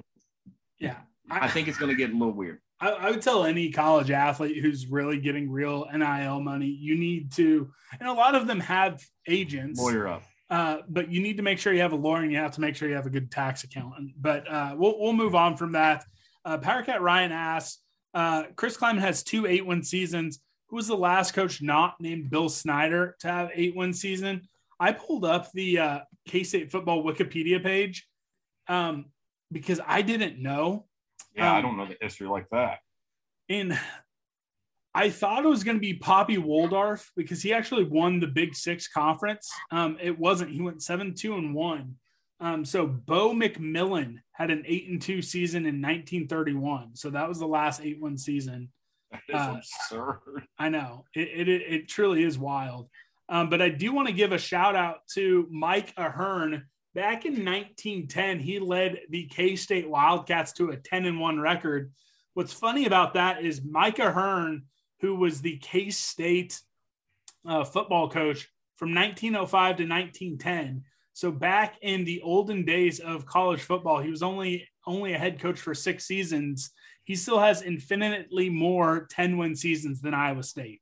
S2: Yeah.
S3: I think it's going to get a little weird.
S2: I, I would tell any college athlete who's really getting real NIL money, you need to, and a lot of them have agents,
S3: Lawyer up.
S2: uh, but you need to make sure you have a lawyer and you have to make sure you have a good tax accountant. But uh, we'll, we'll move on from that. Uh, Powercat Ryan asks, uh, Chris Klieman has two eight win seasons. Who was the last coach not named Bill Snyder to have eight win season? I pulled up the uh, K State football Wikipedia page um, because I didn't know.
S3: Yeah, I
S2: Um,
S3: don't know the history like that.
S2: And I thought it was going to be Pappy Waldorf because he actually won the Big Six conference. Um, it wasn't. He went seven two and one. Um, so Bo McMillin had an eight and two season in 1931. So that was the last eight one season.
S3: That is
S2: uh,
S3: absurd.
S2: I know it, it, it truly is wild. Um, but I do want to give a shout out to Mike Ahearn. Back in 1910, he led the K State Wildcats to a 10 and 1 record. What's funny about that is Mike Ahearn, who was the K State uh, football coach from 1905 to 1910. So back in the olden days of college football, he was only only a head coach for six seasons he still has infinitely more 10 win seasons than Iowa State.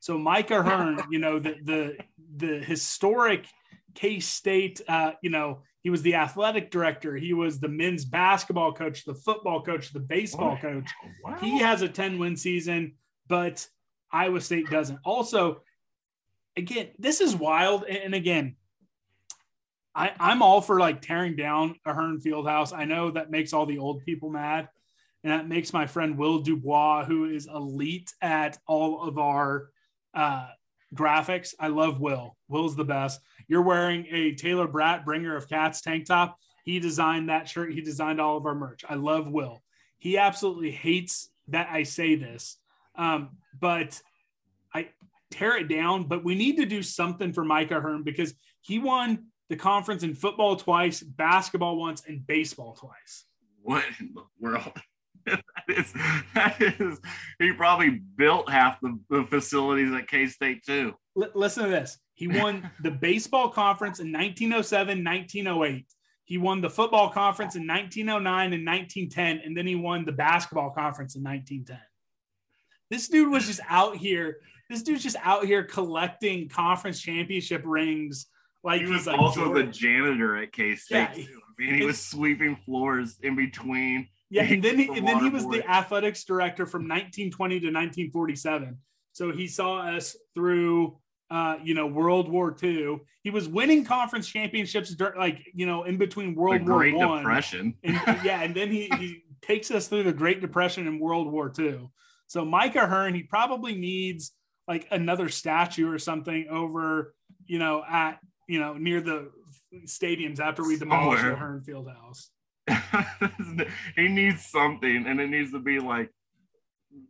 S2: So Mike Ahearn, you know, the the the historic K State, uh, you know, he was the athletic director, he was the men's basketball coach, the football coach, the baseball coach.
S3: Wow.
S2: He has a 10 win season, but Iowa State doesn't. Also, again, this is wild. And and again, I, I'm all for like tearing down Ahearn Fieldhouse. I know that makes all the old people mad. And that makes my friend Will Dubois, who is elite at all of our uh, graphics. I love Will. Will's the best. You're wearing a Taylor Bratt Bringer of Cats tank top. He designed that shirt. He designed all of our merch. I love Will. He absolutely hates that I say this, um, but I tear it down. But we need to do something for Mike Ahearn because he won the conference in football twice, basketball once, and baseball twice.
S3: What in the world? that is, that is, he probably built half the, the facilities at K State too.
S2: L- listen to this. He won the baseball conference in 1907, 1908. He won the football conference in 1909 and 1910, and then he won the basketball conference in 1910. This dude was just out here. This dude's just out here collecting conference championship rings. Like
S3: He was
S2: like
S3: also the janitor at K State.
S2: Yeah.
S3: I mean, he was sweeping floors in between.
S2: Yeah, and then he, and then he was the athletics director from 1920 to 1947. So he saw us through, uh, you know, World War II. He was winning conference championships, dur- like you know, in between
S3: The
S2: World War
S3: Great
S2: One.
S3: Depression.
S2: And, yeah, and then he, he takes us through the Great Depression and World War II. So Mike Ahearn, he probably needs like another statue or something over, you know, at you know near the stadiums after we demolish the
S3: Somewhere.
S2: Hearn Field House.
S3: he needs something, and it needs to be like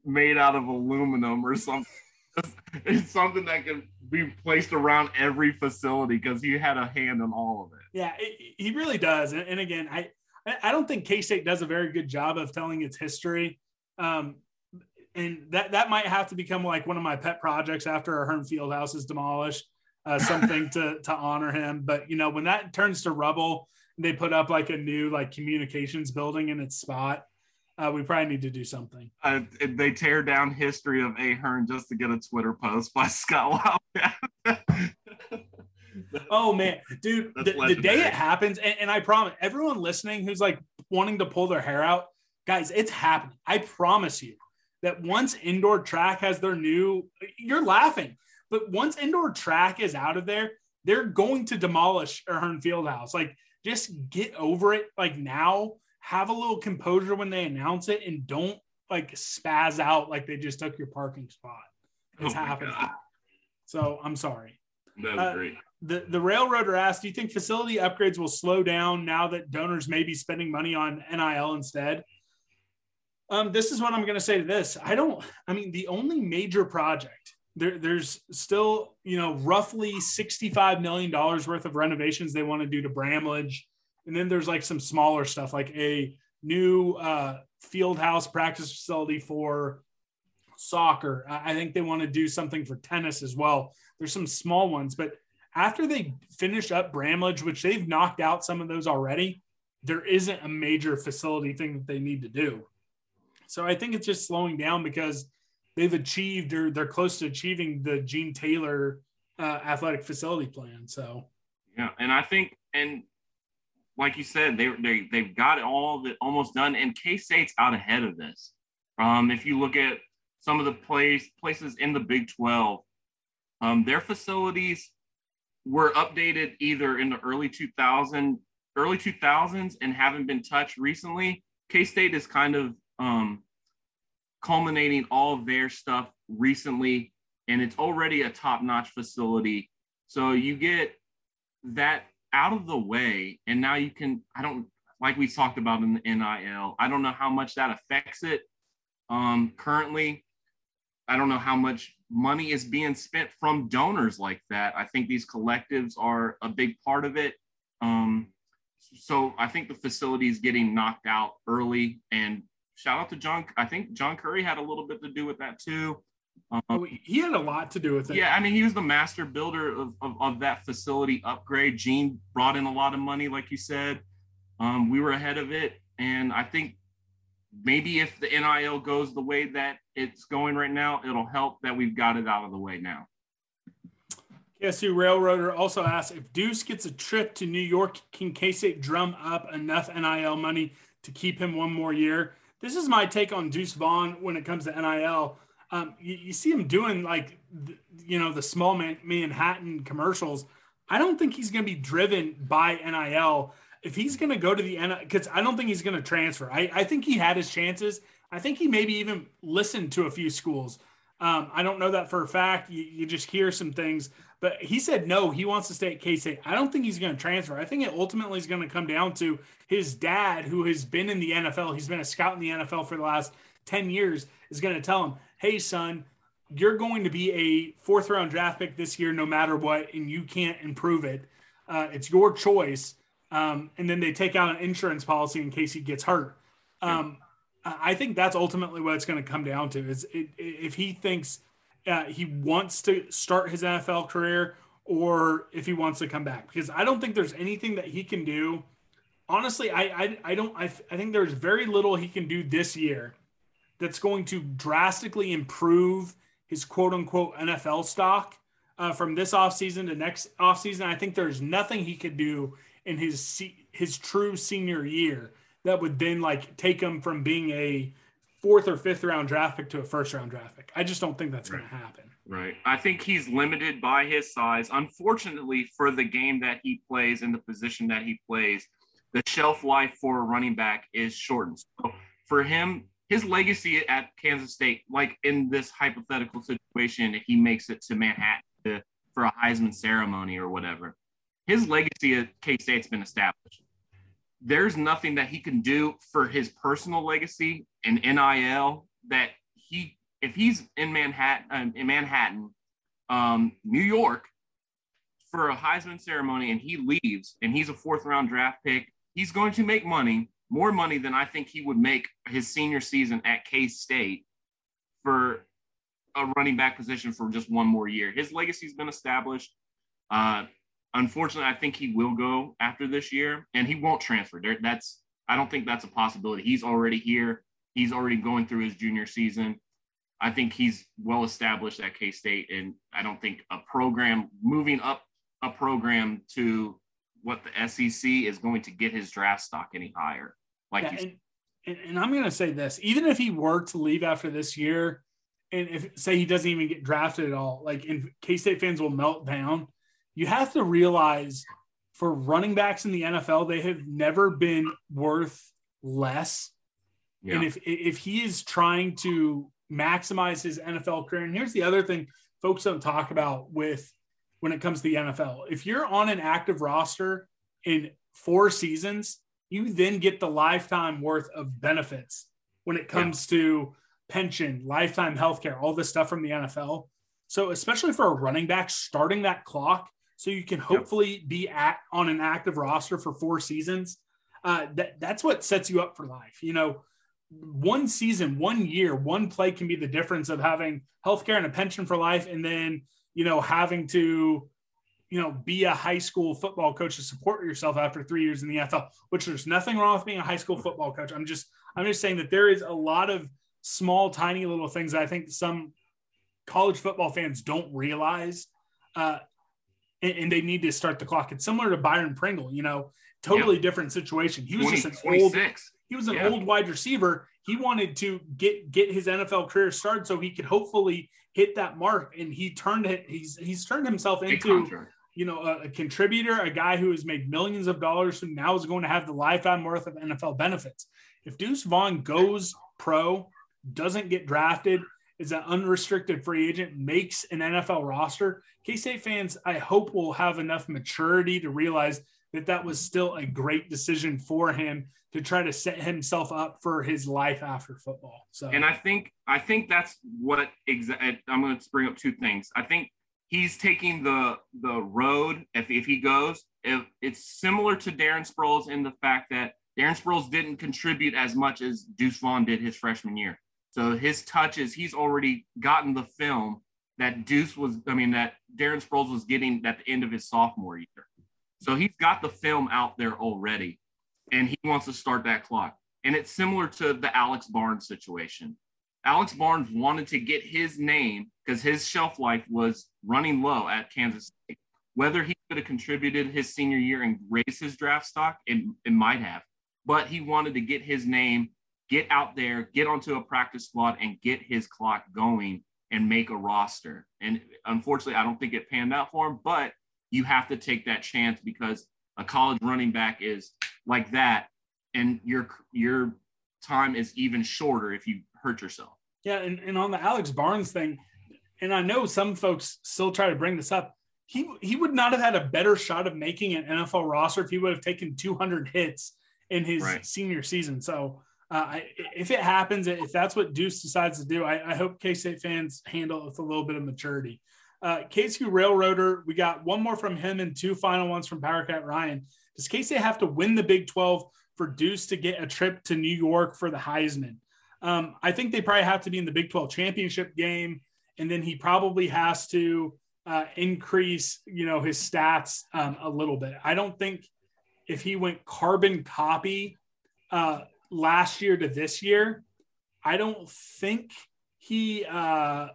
S3: made out of aluminum or something. It's something that can be placed around every facility because he had a hand in all of it.
S2: Yeah, it, he really does. And, and again, I I don't think K State does a very good job of telling its history. Um, and that that might have to become like one of my pet projects after Ahearn Field house is demolished. Uh, something to to honor him. But you know, when that turns to rubble, they put up like a new like communications building in its spot. Uh, we probably need to do something.
S3: Uh, they tear down history of Ahearn just to get a Twitter post by Scott Wildcat.
S2: oh man, dude, the, the, day it happens, and, and I promise everyone listening who's like wanting to pull their hair out, guys, it's happening. I promise you that once indoor track has their new, you're laughing, but once indoor track is out of there, they're going to demolish Ahearn Fieldhouse. Like, just get over it. Like now, have a little composure when they announce it, and don't like spaz out like they just took your parking spot. It's oh happening. God. So I'm sorry.
S3: Uh, great.
S2: The, the railroader asked, do you think facility upgrades will slow down now that donors may be spending money on NIL instead? Um, this is what I'm going to say to this. I don't, I mean, the only major project there, there's still, you know, roughly $65 million worth of renovations they want to do to Bramlage. And then there's like some smaller stuff like a new uh, field house practice facility for soccer. I think they want to do something for tennis as well. There's some small ones, but after they finish up Bramlage, which they've knocked out some of those already, there isn't a major facility thing that they need to do. So I think it's just slowing down because they've achieved or they're close to achieving the Gene Taylor uh, athletic facility plan. So
S3: yeah, and I think and like you said, they they they've got it all that almost done, and K State's out ahead of this. Um, if you look at some of the place places in the Big Twelve, um, their facilities were updated either in the early 2000 early 2000s and haven't been touched recently. K State is kind of um, culminating all their stuff recently, and it's already a top notch facility. So you get that out of the way, and now you can, I don't, like we talked about in the NIL, I don't know how much that affects it um, currently. I don't know how much money is being spent from donors like that. I think these collectives are a big part of it. Um, so I think the facility is getting knocked out early and shout out to John. I think John Currie had a little bit to do with that too.
S2: Um, oh, he had a lot to do with it.
S3: Yeah, I mean, he was the master builder of, of, of, that facility upgrade. Gene brought in a lot of money, like you said. Um, we were ahead of it. And I think maybe if the NIL goes the way that it's going right now, it'll help that we've got it out of the way now.
S2: KSU Railroader also asks if Deuce gets a trip to New York, can K State drum up enough NIL money to keep him one more year? This is my take on Deuce Vaughn when it comes to NIL. Um, you, you, see him doing like, you know, the small man, Manhattan commercials. I don't think he's going to be driven by NIL. If he's going to go to the NIL, because I don't think he's going to transfer. I, I think he had his chances. I think he maybe even listened to a few schools. Um, I don't know that for a fact. You, you just hear some things. But he said no, he wants to stay at K State. I don't think he's going to transfer. I think it ultimately is going to come down to his dad, who has been in the NFL. He's been a scout in the NFL for the last 10 years, is going to tell him, hey, son, you're going to be a fourth round draft pick this year, no matter what, and you can't improve it. Uh, it's your choice. Um, and then they take out an insurance policy in case he gets hurt. Um, I think that's ultimately what it's going to come down to. Is it, if he thinks uh, he wants to start his NFL career or if he wants to come back because I don't think there's anything that he can do. Honestly, I I, I don't I, I think there's very little he can do this year that's going to drastically improve his quote unquote NFL stock uh, from this offseason to next offseason. I think there's nothing he could do in his his true senior year that would then like take him from being a fourth or fifth round draft pick to a first round draft pick. I just don't think that's right. going to happen.
S3: Right. I think he's limited by his size. Unfortunately, for the game that he plays and the position that he plays, the shelf life for a running back is shortened. So for him, his legacy at Kansas State, like in this hypothetical situation, if he makes it to Manhattan to, for a Heisman ceremony or whatever, his legacy at K State's been established there's nothing that he can do for his personal legacy and NIL that he if he's in Manhattan um, in Manhattan, um, New York for a Heisman ceremony and he leaves and he's a fourth round draft pick, he's going to make money more money than I think he would make his senior season at K State for a running back position for just one more year. His legacy's been established. Uh, unfortunately, I think he will go after this year, and he won't transfer. There, that's I don't think that's a possibility. He's already here. He's already going through his junior season. I think he's well established at K State, and I don't think a program moving up a program to what the SEC is going to get his draft stock any higher. Like,
S2: yeah, and, and, and I'm going to say this: even if he were to leave after this year, and if say he doesn't even get drafted at all, like, and K State fans will melt down. You have to realize for running backs in the NFL, they have never been worth less. Yeah. And if if he is trying to maximize his NFL career. And here's the other thing folks don't talk about with when it comes to the NFL. If you're on an active roster in four seasons, you then get the lifetime worth of benefits when it comes yeah. to pension, lifetime healthcare, all this stuff from the NFL. So, especially for a running back, starting that clock so you can hopefully yep. be at on an active roster for four seasons. Uh, that that's what sets you up for life. You know, one season, one year, one play can be the difference of having healthcare and a pension for life, and then you know having to you know be a high school football coach to support yourself after three years in the NFL. Which there's nothing wrong with being a high school football coach. I'm just I'm just saying that there is a lot of small, tiny little things that I think some college football fans don't realize. Uh, and, and, they need to start the clock. It's similar to Byron Pringle, you know, totally yep. different situation. He was 20, just an 26. old he was an yeah. old wide receiver. He wanted to get get his NFL career started so he could hopefully hit that mark. And he turned it. He's he's turned himself into you know a, a, contributor, a guy who has made millions of dollars, who now is going to have the lifetime worth of NFL benefits. If Deuce Vaughn goes pro, doesn't get drafted, is an unrestricted free agent, makes an NFL roster, K State fans, I hope will have enough maturity to realize that that was still a great decision for him to try to set himself up for his life after football. So,
S3: and I think I think that's what exactly. I'm going to bring up two things. I think he's taking the the road if if he goes. If it's similar to Darren Sproles in the fact that Darren Sproles didn't contribute as much as Deuce Vaughn did his freshman year. So his touches, he's already gotten the film that Deuce was. I mean that Darren Sproles was getting at the end of his sophomore year. So he's got the film out there already, and he wants to start that clock. And it's similar to the Alex Barnes situation. Alex Barnes wanted to get his name because his shelf life was running low at Kansas State. Whether he could have contributed his senior year and raised his draft stock, it, it might have. But he wanted to get his name, get out there, get onto a practice squad, and get his clock going and make a roster. And unfortunately, I don't think it panned out for him, but you have to take that chance because a college running back is like that, and your your time is even shorter if you hurt yourself.
S2: Yeah, and, and on the Alex Barnes thing, and I know some folks still try to bring this up. He he would not have had a better shot of making an NFL roster if he would have taken 200 hits in his right. senior season. So uh, if it happens, if that's what Deuce decides to do, I, I hope K State fans handle it with a little bit of maturity. Uh, KSU Railroader, we got one more from him and two final ones from Powercat Ryan. Does K State have to win the Big 12 for Deuce to get a trip to New York for the Heisman? Um, I think they probably have to be in the Big 12 championship game, and then he probably has to uh, increase, you know, his stats um, a little bit. I don't think if he went carbon copy uh, last year to this year, I don't think he uh,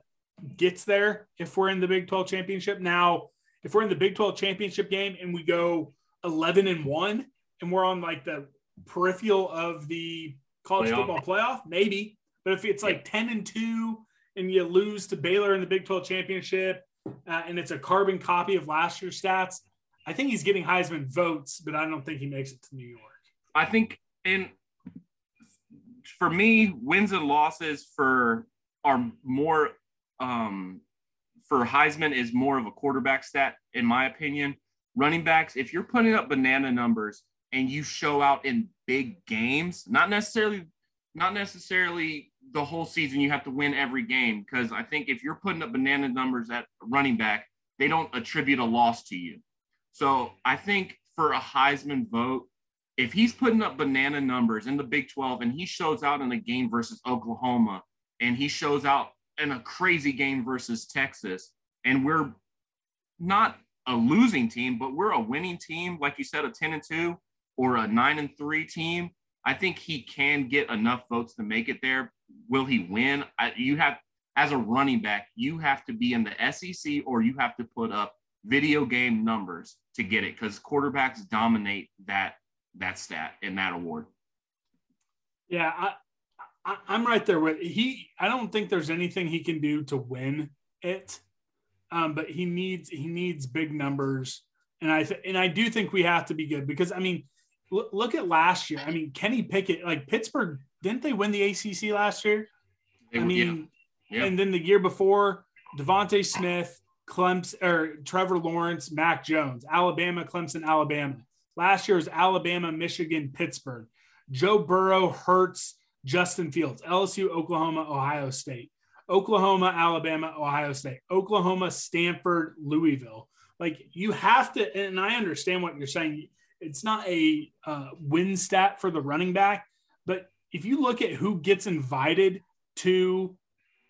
S2: gets there if we're in the Big 12 championship. Now, if we're in the Big 12 championship game and we go 11 and 1 and we're on like the peripheral of the college playoff. football playoff, maybe. But if it's like 10 and 2 and you lose to Baylor in the Big 12 championship uh, and it's a carbon copy of last year's stats, I think he's getting Heisman votes, but I don't think he makes it to New York.
S3: I think in for me, wins and losses for are more um, for Heisman is more of a quarterback stat, in my opinion. Running backs, if you're putting up banana numbers and you show out in big games, not necessarily, not necessarily the whole season, you have to win every game. Because I think if you're putting up banana numbers at running back, they don't attribute a loss to you. So I think for a Heisman vote, if he's putting up banana numbers in the Big 12 and he shows out in a game versus Oklahoma and he shows out in a crazy game versus Texas, and we're not a losing team, but we're a winning team, like you said, a 10 and 2 or a 9 and 3 team, I think he can get enough votes to make it there. Will he win? I, you have, as a running back, you have to be in the SEC or you have to put up video game numbers to get it because quarterbacks dominate that that stat in that award.
S2: Yeah, I, I, am right there with he. I don't think there's anything he can do to win it, um, but he needs he needs big numbers, and I th- and I do think we have to be good because I mean, look, look at last year. I mean, Kenny Pickett, like Pittsburgh, didn't they win the ACC last year? They, I mean, yeah. Yeah. and then the year before, DeVonta Smith, Clemson or Trevor Lawrence, Mac Jones, Alabama, Clemson, Alabama. Last year was Alabama, Michigan, Pittsburgh. Joe Burrow, Hurts, Justin Fields, LSU, Oklahoma, Ohio State, Oklahoma, Alabama, Ohio State, Oklahoma, Stanford, Louisville. Like you have to, and I understand what you're saying. It's not a uh, win stat for the running back, but if you look at who gets invited to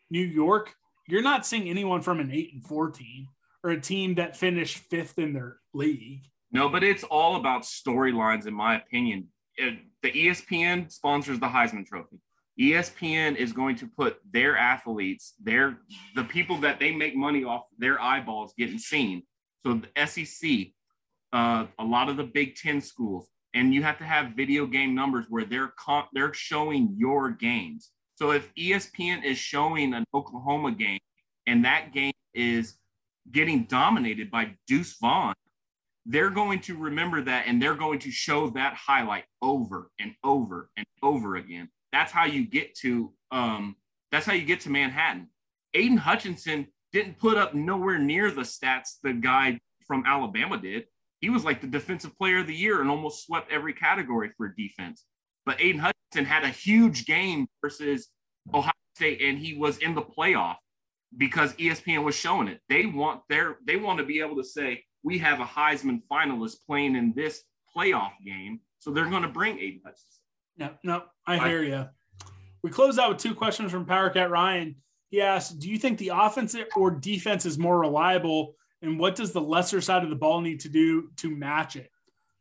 S2: New York, you're not seeing anyone from an eight and four team or a team that finished fifth in their league.
S3: No, but it's all about storylines, in my opinion. It, the ESPN sponsors the Heisman Trophy. ESPN is going to put their athletes, their the people that they make money off their eyeballs getting seen. So the SEC, uh, a lot of the Big Ten schools, and you have to have video game numbers where they're comp- they're showing your games. So if ESPN is showing an Oklahoma game and that game is getting dominated by Deuce Vaughn, they're going to remember that and they're going to show that highlight over and over and over again. That's how you get to um, that's how you get to Manhattan. Aidan Hutchinson didn't put up nowhere near the stats the guy from Alabama did. He was like the defensive player of the year and almost swept every category for defense. But Aidan Hutchinson had a huge game versus Ohio State and he was in the playoff because ESPN was showing it. They want their they want to be able to say, we have a Heisman finalist playing in this playoff game. So they're going to bring Aidan Hutchinson.
S2: No, no, I hear you. We close out with two questions from Power Cat Ryan. He asked, Do you think the offense or defense is more reliable? And what does the lesser side of the ball need to do to match it?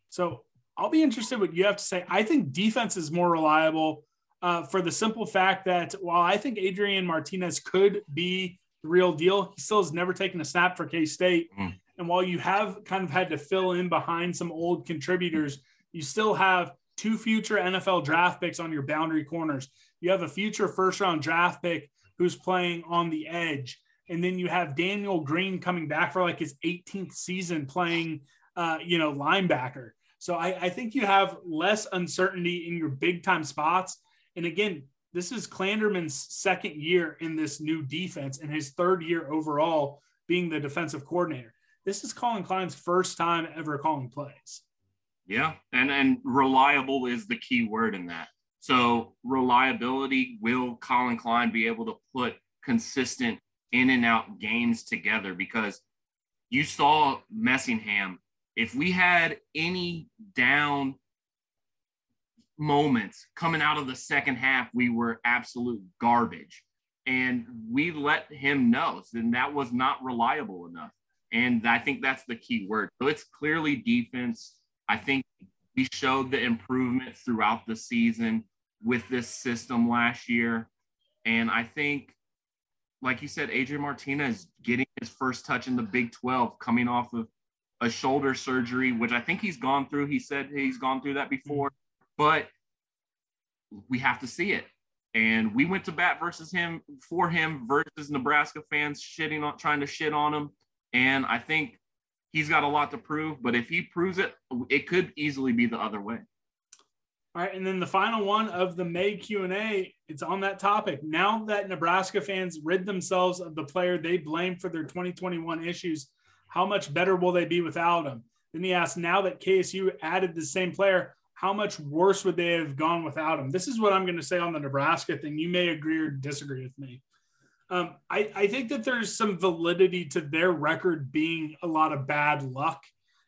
S2: So I'll be interested what you have to say. I think defense is more reliable uh, for the simple fact that while I think Adrian Martinez could be the real deal, he still has never taken a snap for K State. Mm. And while you have kind of had to fill in behind some old contributors, you still have two future NFL draft picks on your boundary corners. You have a future first round draft pick who's playing on the edge. And then you have Daniel Green coming back for like his 18th season playing, uh, you know, linebacker. So I, I think you have less uncertainty in your big time spots. And again, this is Klanderman's second year in this new defense and his third year overall being the defensive coordinator this is Collin Klein's first time ever calling plays.
S3: Yeah, and and reliable is the key word in that. So reliability will Collin Klein be able to put consistent in and out games together because you saw Messingham. If we had any down moments coming out of the second half, we were absolute garbage. And we let him know, and that was not reliable enough. And I think that's the key word. So it's clearly defense. I think we showed the improvement throughout the season with this system last year. And I think, like you said, Adrian Martinez getting his first touch in the Big 12, coming off of a shoulder surgery, which I think he's gone through. He said he's gone through that before, but we have to see it. And we went to bat versus him for him versus Nebraska fans shitting on trying to shit on him. And I think he's got a lot to prove, but if he proves it, it could easily be the other way.
S2: All right, and then the final one of the May Q and A, it's on that topic. Now that Nebraska fans rid themselves of the player they blame for their 2021 issues, how much better will they be without him? Then he asked, now that KSU added the same player, how much worse would they have gone without him? This is what I'm going to say on the Nebraska thing. You may agree or disagree with me. Um, I, I think that there's some validity to their record being a lot of bad luck.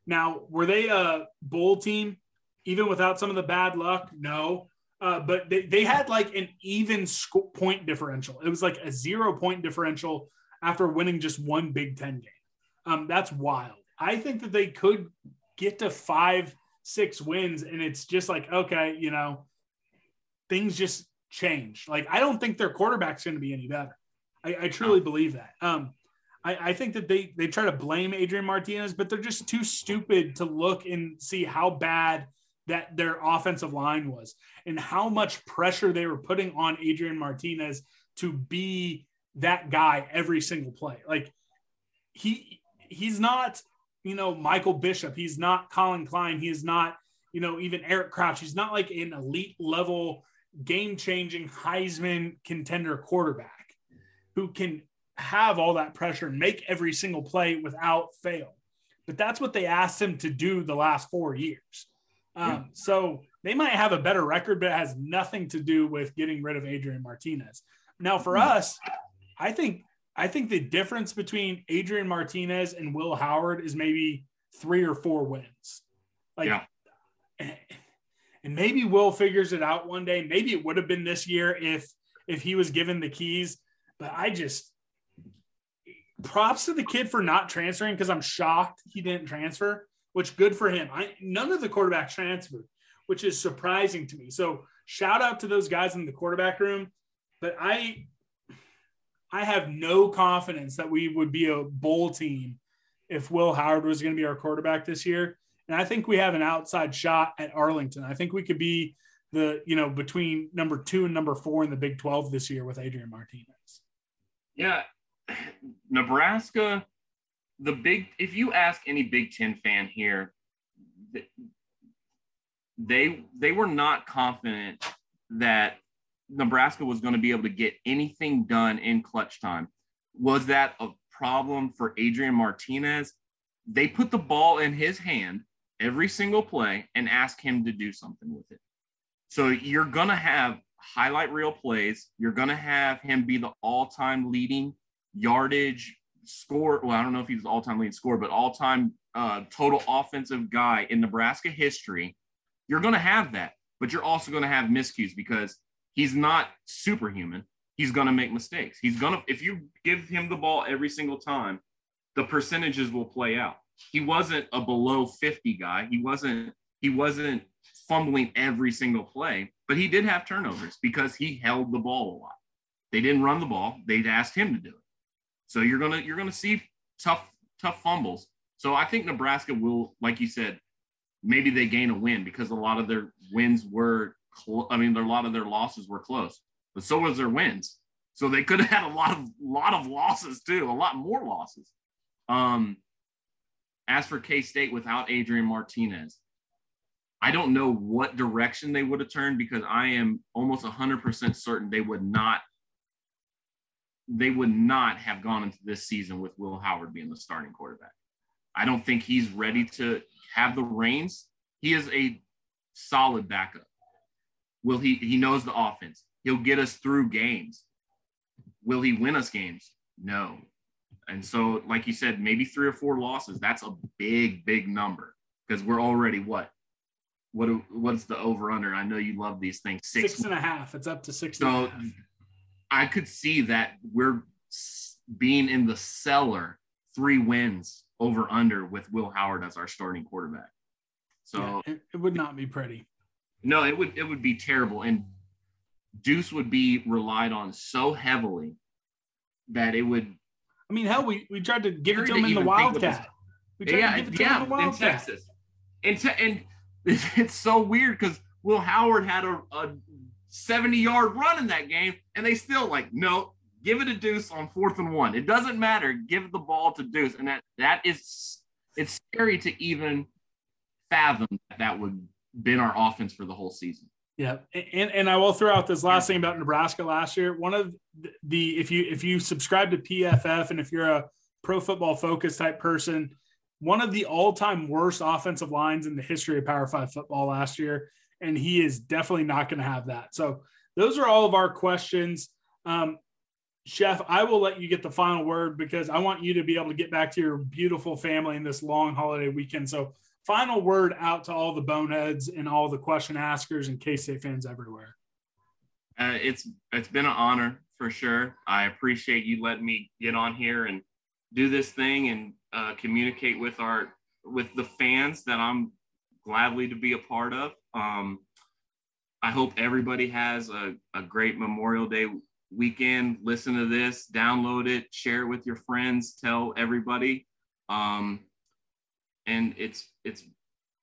S2: Now, were they a bowl team? even without some of the bad luck, no. Uh, but they, they had like an even sco- point differential. It was like a zero point differential after winning just one Big Ten game. Um, that's wild. I think that they could get to five, six wins, and it's just like, okay, you know, things just change. Like, I don't think their quarterback's going to be any better. I, I truly believe that. Um, I, I, think that they they try to blame Adrian Martinez, but they're just too stupid to look and see how bad that their offensive line was and how much pressure they were putting on Adrian Martinez to be that guy every single play. Like he he's not, you know, Michael Bishop. He's not Collin Klein. He is not, you know, even Eric Crouch. He's not like an elite level, game changing Heisman contender quarterback who can have all that pressure and make every single play without fail. But that's what they asked him to do the last four years. Um, yeah. So they might have a better record, but it has nothing to do with getting rid of Adrian Martinez. Now, for hmm. us, I think I think the difference between Adrian Martinez and Will Howard is maybe three or four wins. Like, yeah. and maybe Will figures it out one day. Maybe it would have been this year if if he was given the keys. But I just props to the kid for not transferring because I'm shocked he didn't transfer. Which good for him. I none of the quarterbacks transferred, which is surprising to me. So shout out to those guys in the quarterback room. But I I have no confidence that we would be a bowl team if Will Howard was going to be our quarterback this year. And I think we have an outside shot at Arlington. I think we could be the, you know, between number two and number four in the Big 12 this year with Adrian Martinez.
S3: Yeah. Nebraska, the big, if you ask any Big Ten fan here, they they were not confident that Nebraska was going to be able to get anything done in clutch time. Was that a problem for Adrian Martinez? They put the ball in his hand every single play and ask him to do something with it. So you're going to have highlight reel plays. You're going to have him be the all time leading yardage score. Well, I don't know if he's the all time leading score, but all time uh, total offensive guy in Nebraska history. You're going to have that, but you're also going to have miscues because he's not superhuman. He's going to make mistakes. He's going to, if you give him the ball every single time, the percentages will play out. He wasn't a below 50 guy. He wasn't, he wasn't fumbling every single play, but he did have turnovers because he held the ball a lot. They didn't run the ball. They'd asked him to do it. So you're to, you're to see tough, tough fumbles. So I think Nebraska will, like you said, maybe they gain a win because a lot of their wins were cl- I mean, a lot of their losses were close, but so was their wins. So they could have had a lot of lot of losses too, a lot more losses. Um, as for K State without Adrian Martinez, I don't know what direction they would have turned because I am almost 100% certain they would not they would not have gone into this season with Will Howard being the starting quarterback. I don't think he's ready to have the reins. He is a solid backup. Will he? He knows the offense. He'll get us through games. Will he win us games? No. And so, like you said, maybe three or four losses. That's a big, big number because we're already what? What? What's the over under? I know you love these things.
S2: Six, six and a half. It's up to six.
S3: So, I could see that we're being in the cellar, three wins over under with Will Howard as our starting quarterback. So
S2: yeah, it, would not be pretty.
S3: No, it would it would be terrible, and Deuce would be relied on so heavily that it would.
S2: I mean, hell, we, we tried to give it to him in the Wildcat.
S3: We tried yeah, to give it to yeah, him in the Wildcat. in Texas. And, te- and it's so weird because Will Howard had a, a 70 yard run in that game, and they still like, no, give it a Deuce on fourth and one. It doesn't matter. Give the ball to Deuce, and that that is it's scary to even fathom that that would been our offense for the whole season.
S2: Yeah, and and I will throw out this last thing about Nebraska last year. One of the if you if you subscribe to PFF and if you're a pro football focus type person, one of the all time worst offensive lines in the history of Power Five football last year, and he is definitely not going to have that. So those are all of our questions. Um, Chef, I will let you get the final word because I want you to be able to get back to your beautiful family in this long holiday weekend. So final word out to all the boneheads and all the question askers and K-State fans everywhere.
S3: Uh, it's it's been an honor for sure. I appreciate you letting me get on here and do this thing and uh, communicate with our with the fans that I'm gladly to be a part of. Um, I hope everybody has a, a great Memorial Day weekend. Listen to this, download it, share it with your friends, tell everybody. Um, and it's it's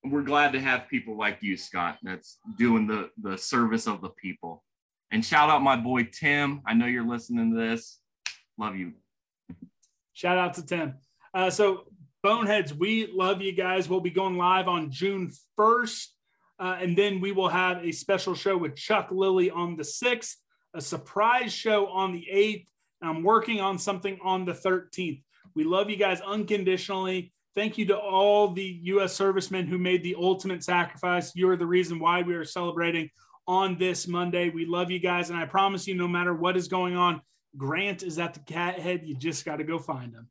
S3: we're glad to have people like you, Scott, that's doing the the service of the people. And shout out my boy Tim. I know you're listening to this. Love you.
S2: Shout out to Tim. Uh, so Boneheads, we love you guys. We'll be going live on June 1st. Uh, and then we will have a special show with Chuck Lilly on the 6th, a surprise show on the 8th. And I'm working on something on the 13th. We love you guys unconditionally. Thank you to all the U.S. servicemen who made the ultimate sacrifice. You're the reason why we are celebrating on this Monday. We love you guys. And I promise you, no matter what is going on, Grant is at the cat head. You just got to go find him.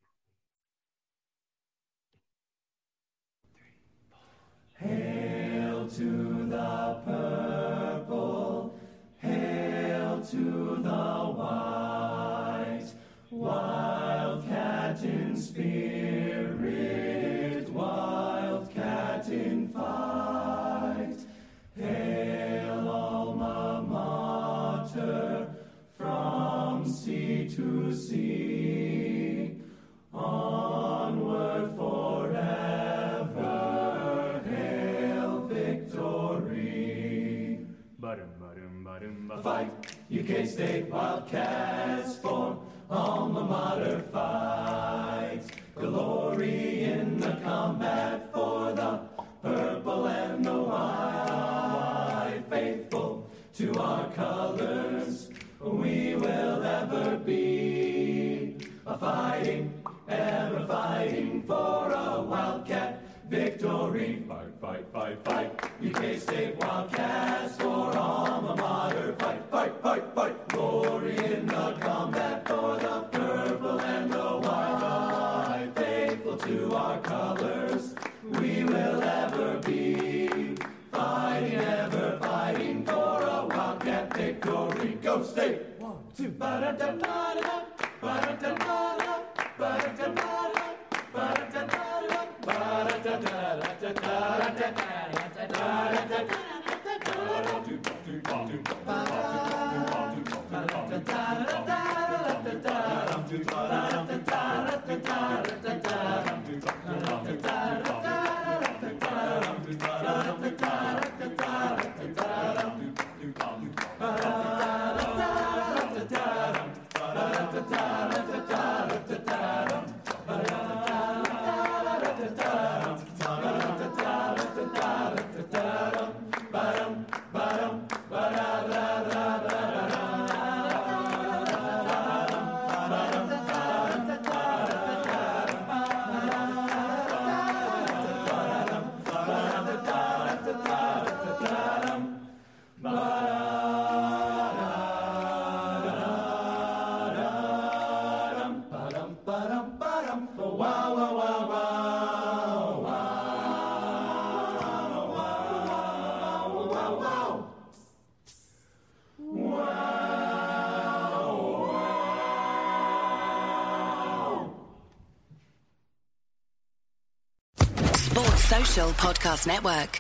S4: State Wildcats for alma mater fight. Glory in the combat for the purple and the white. Faithful to our colors, we will ever be. A fighting, ever fighting for a wildcat victory. Fight, fight, fight, fight. You K-State Wildcats for alma mater. Fight, fight, fight, fight. In the combat for the purple and the white. Faithful to our colors, we will ever be. Fighting, ever fighting for a wildcat victory. Go State! One, two, ba-da-da-da-da, ba-da-da-da-da, ba-da-da-da-da, ba-da-da-da-da,
S5: Podcast Network.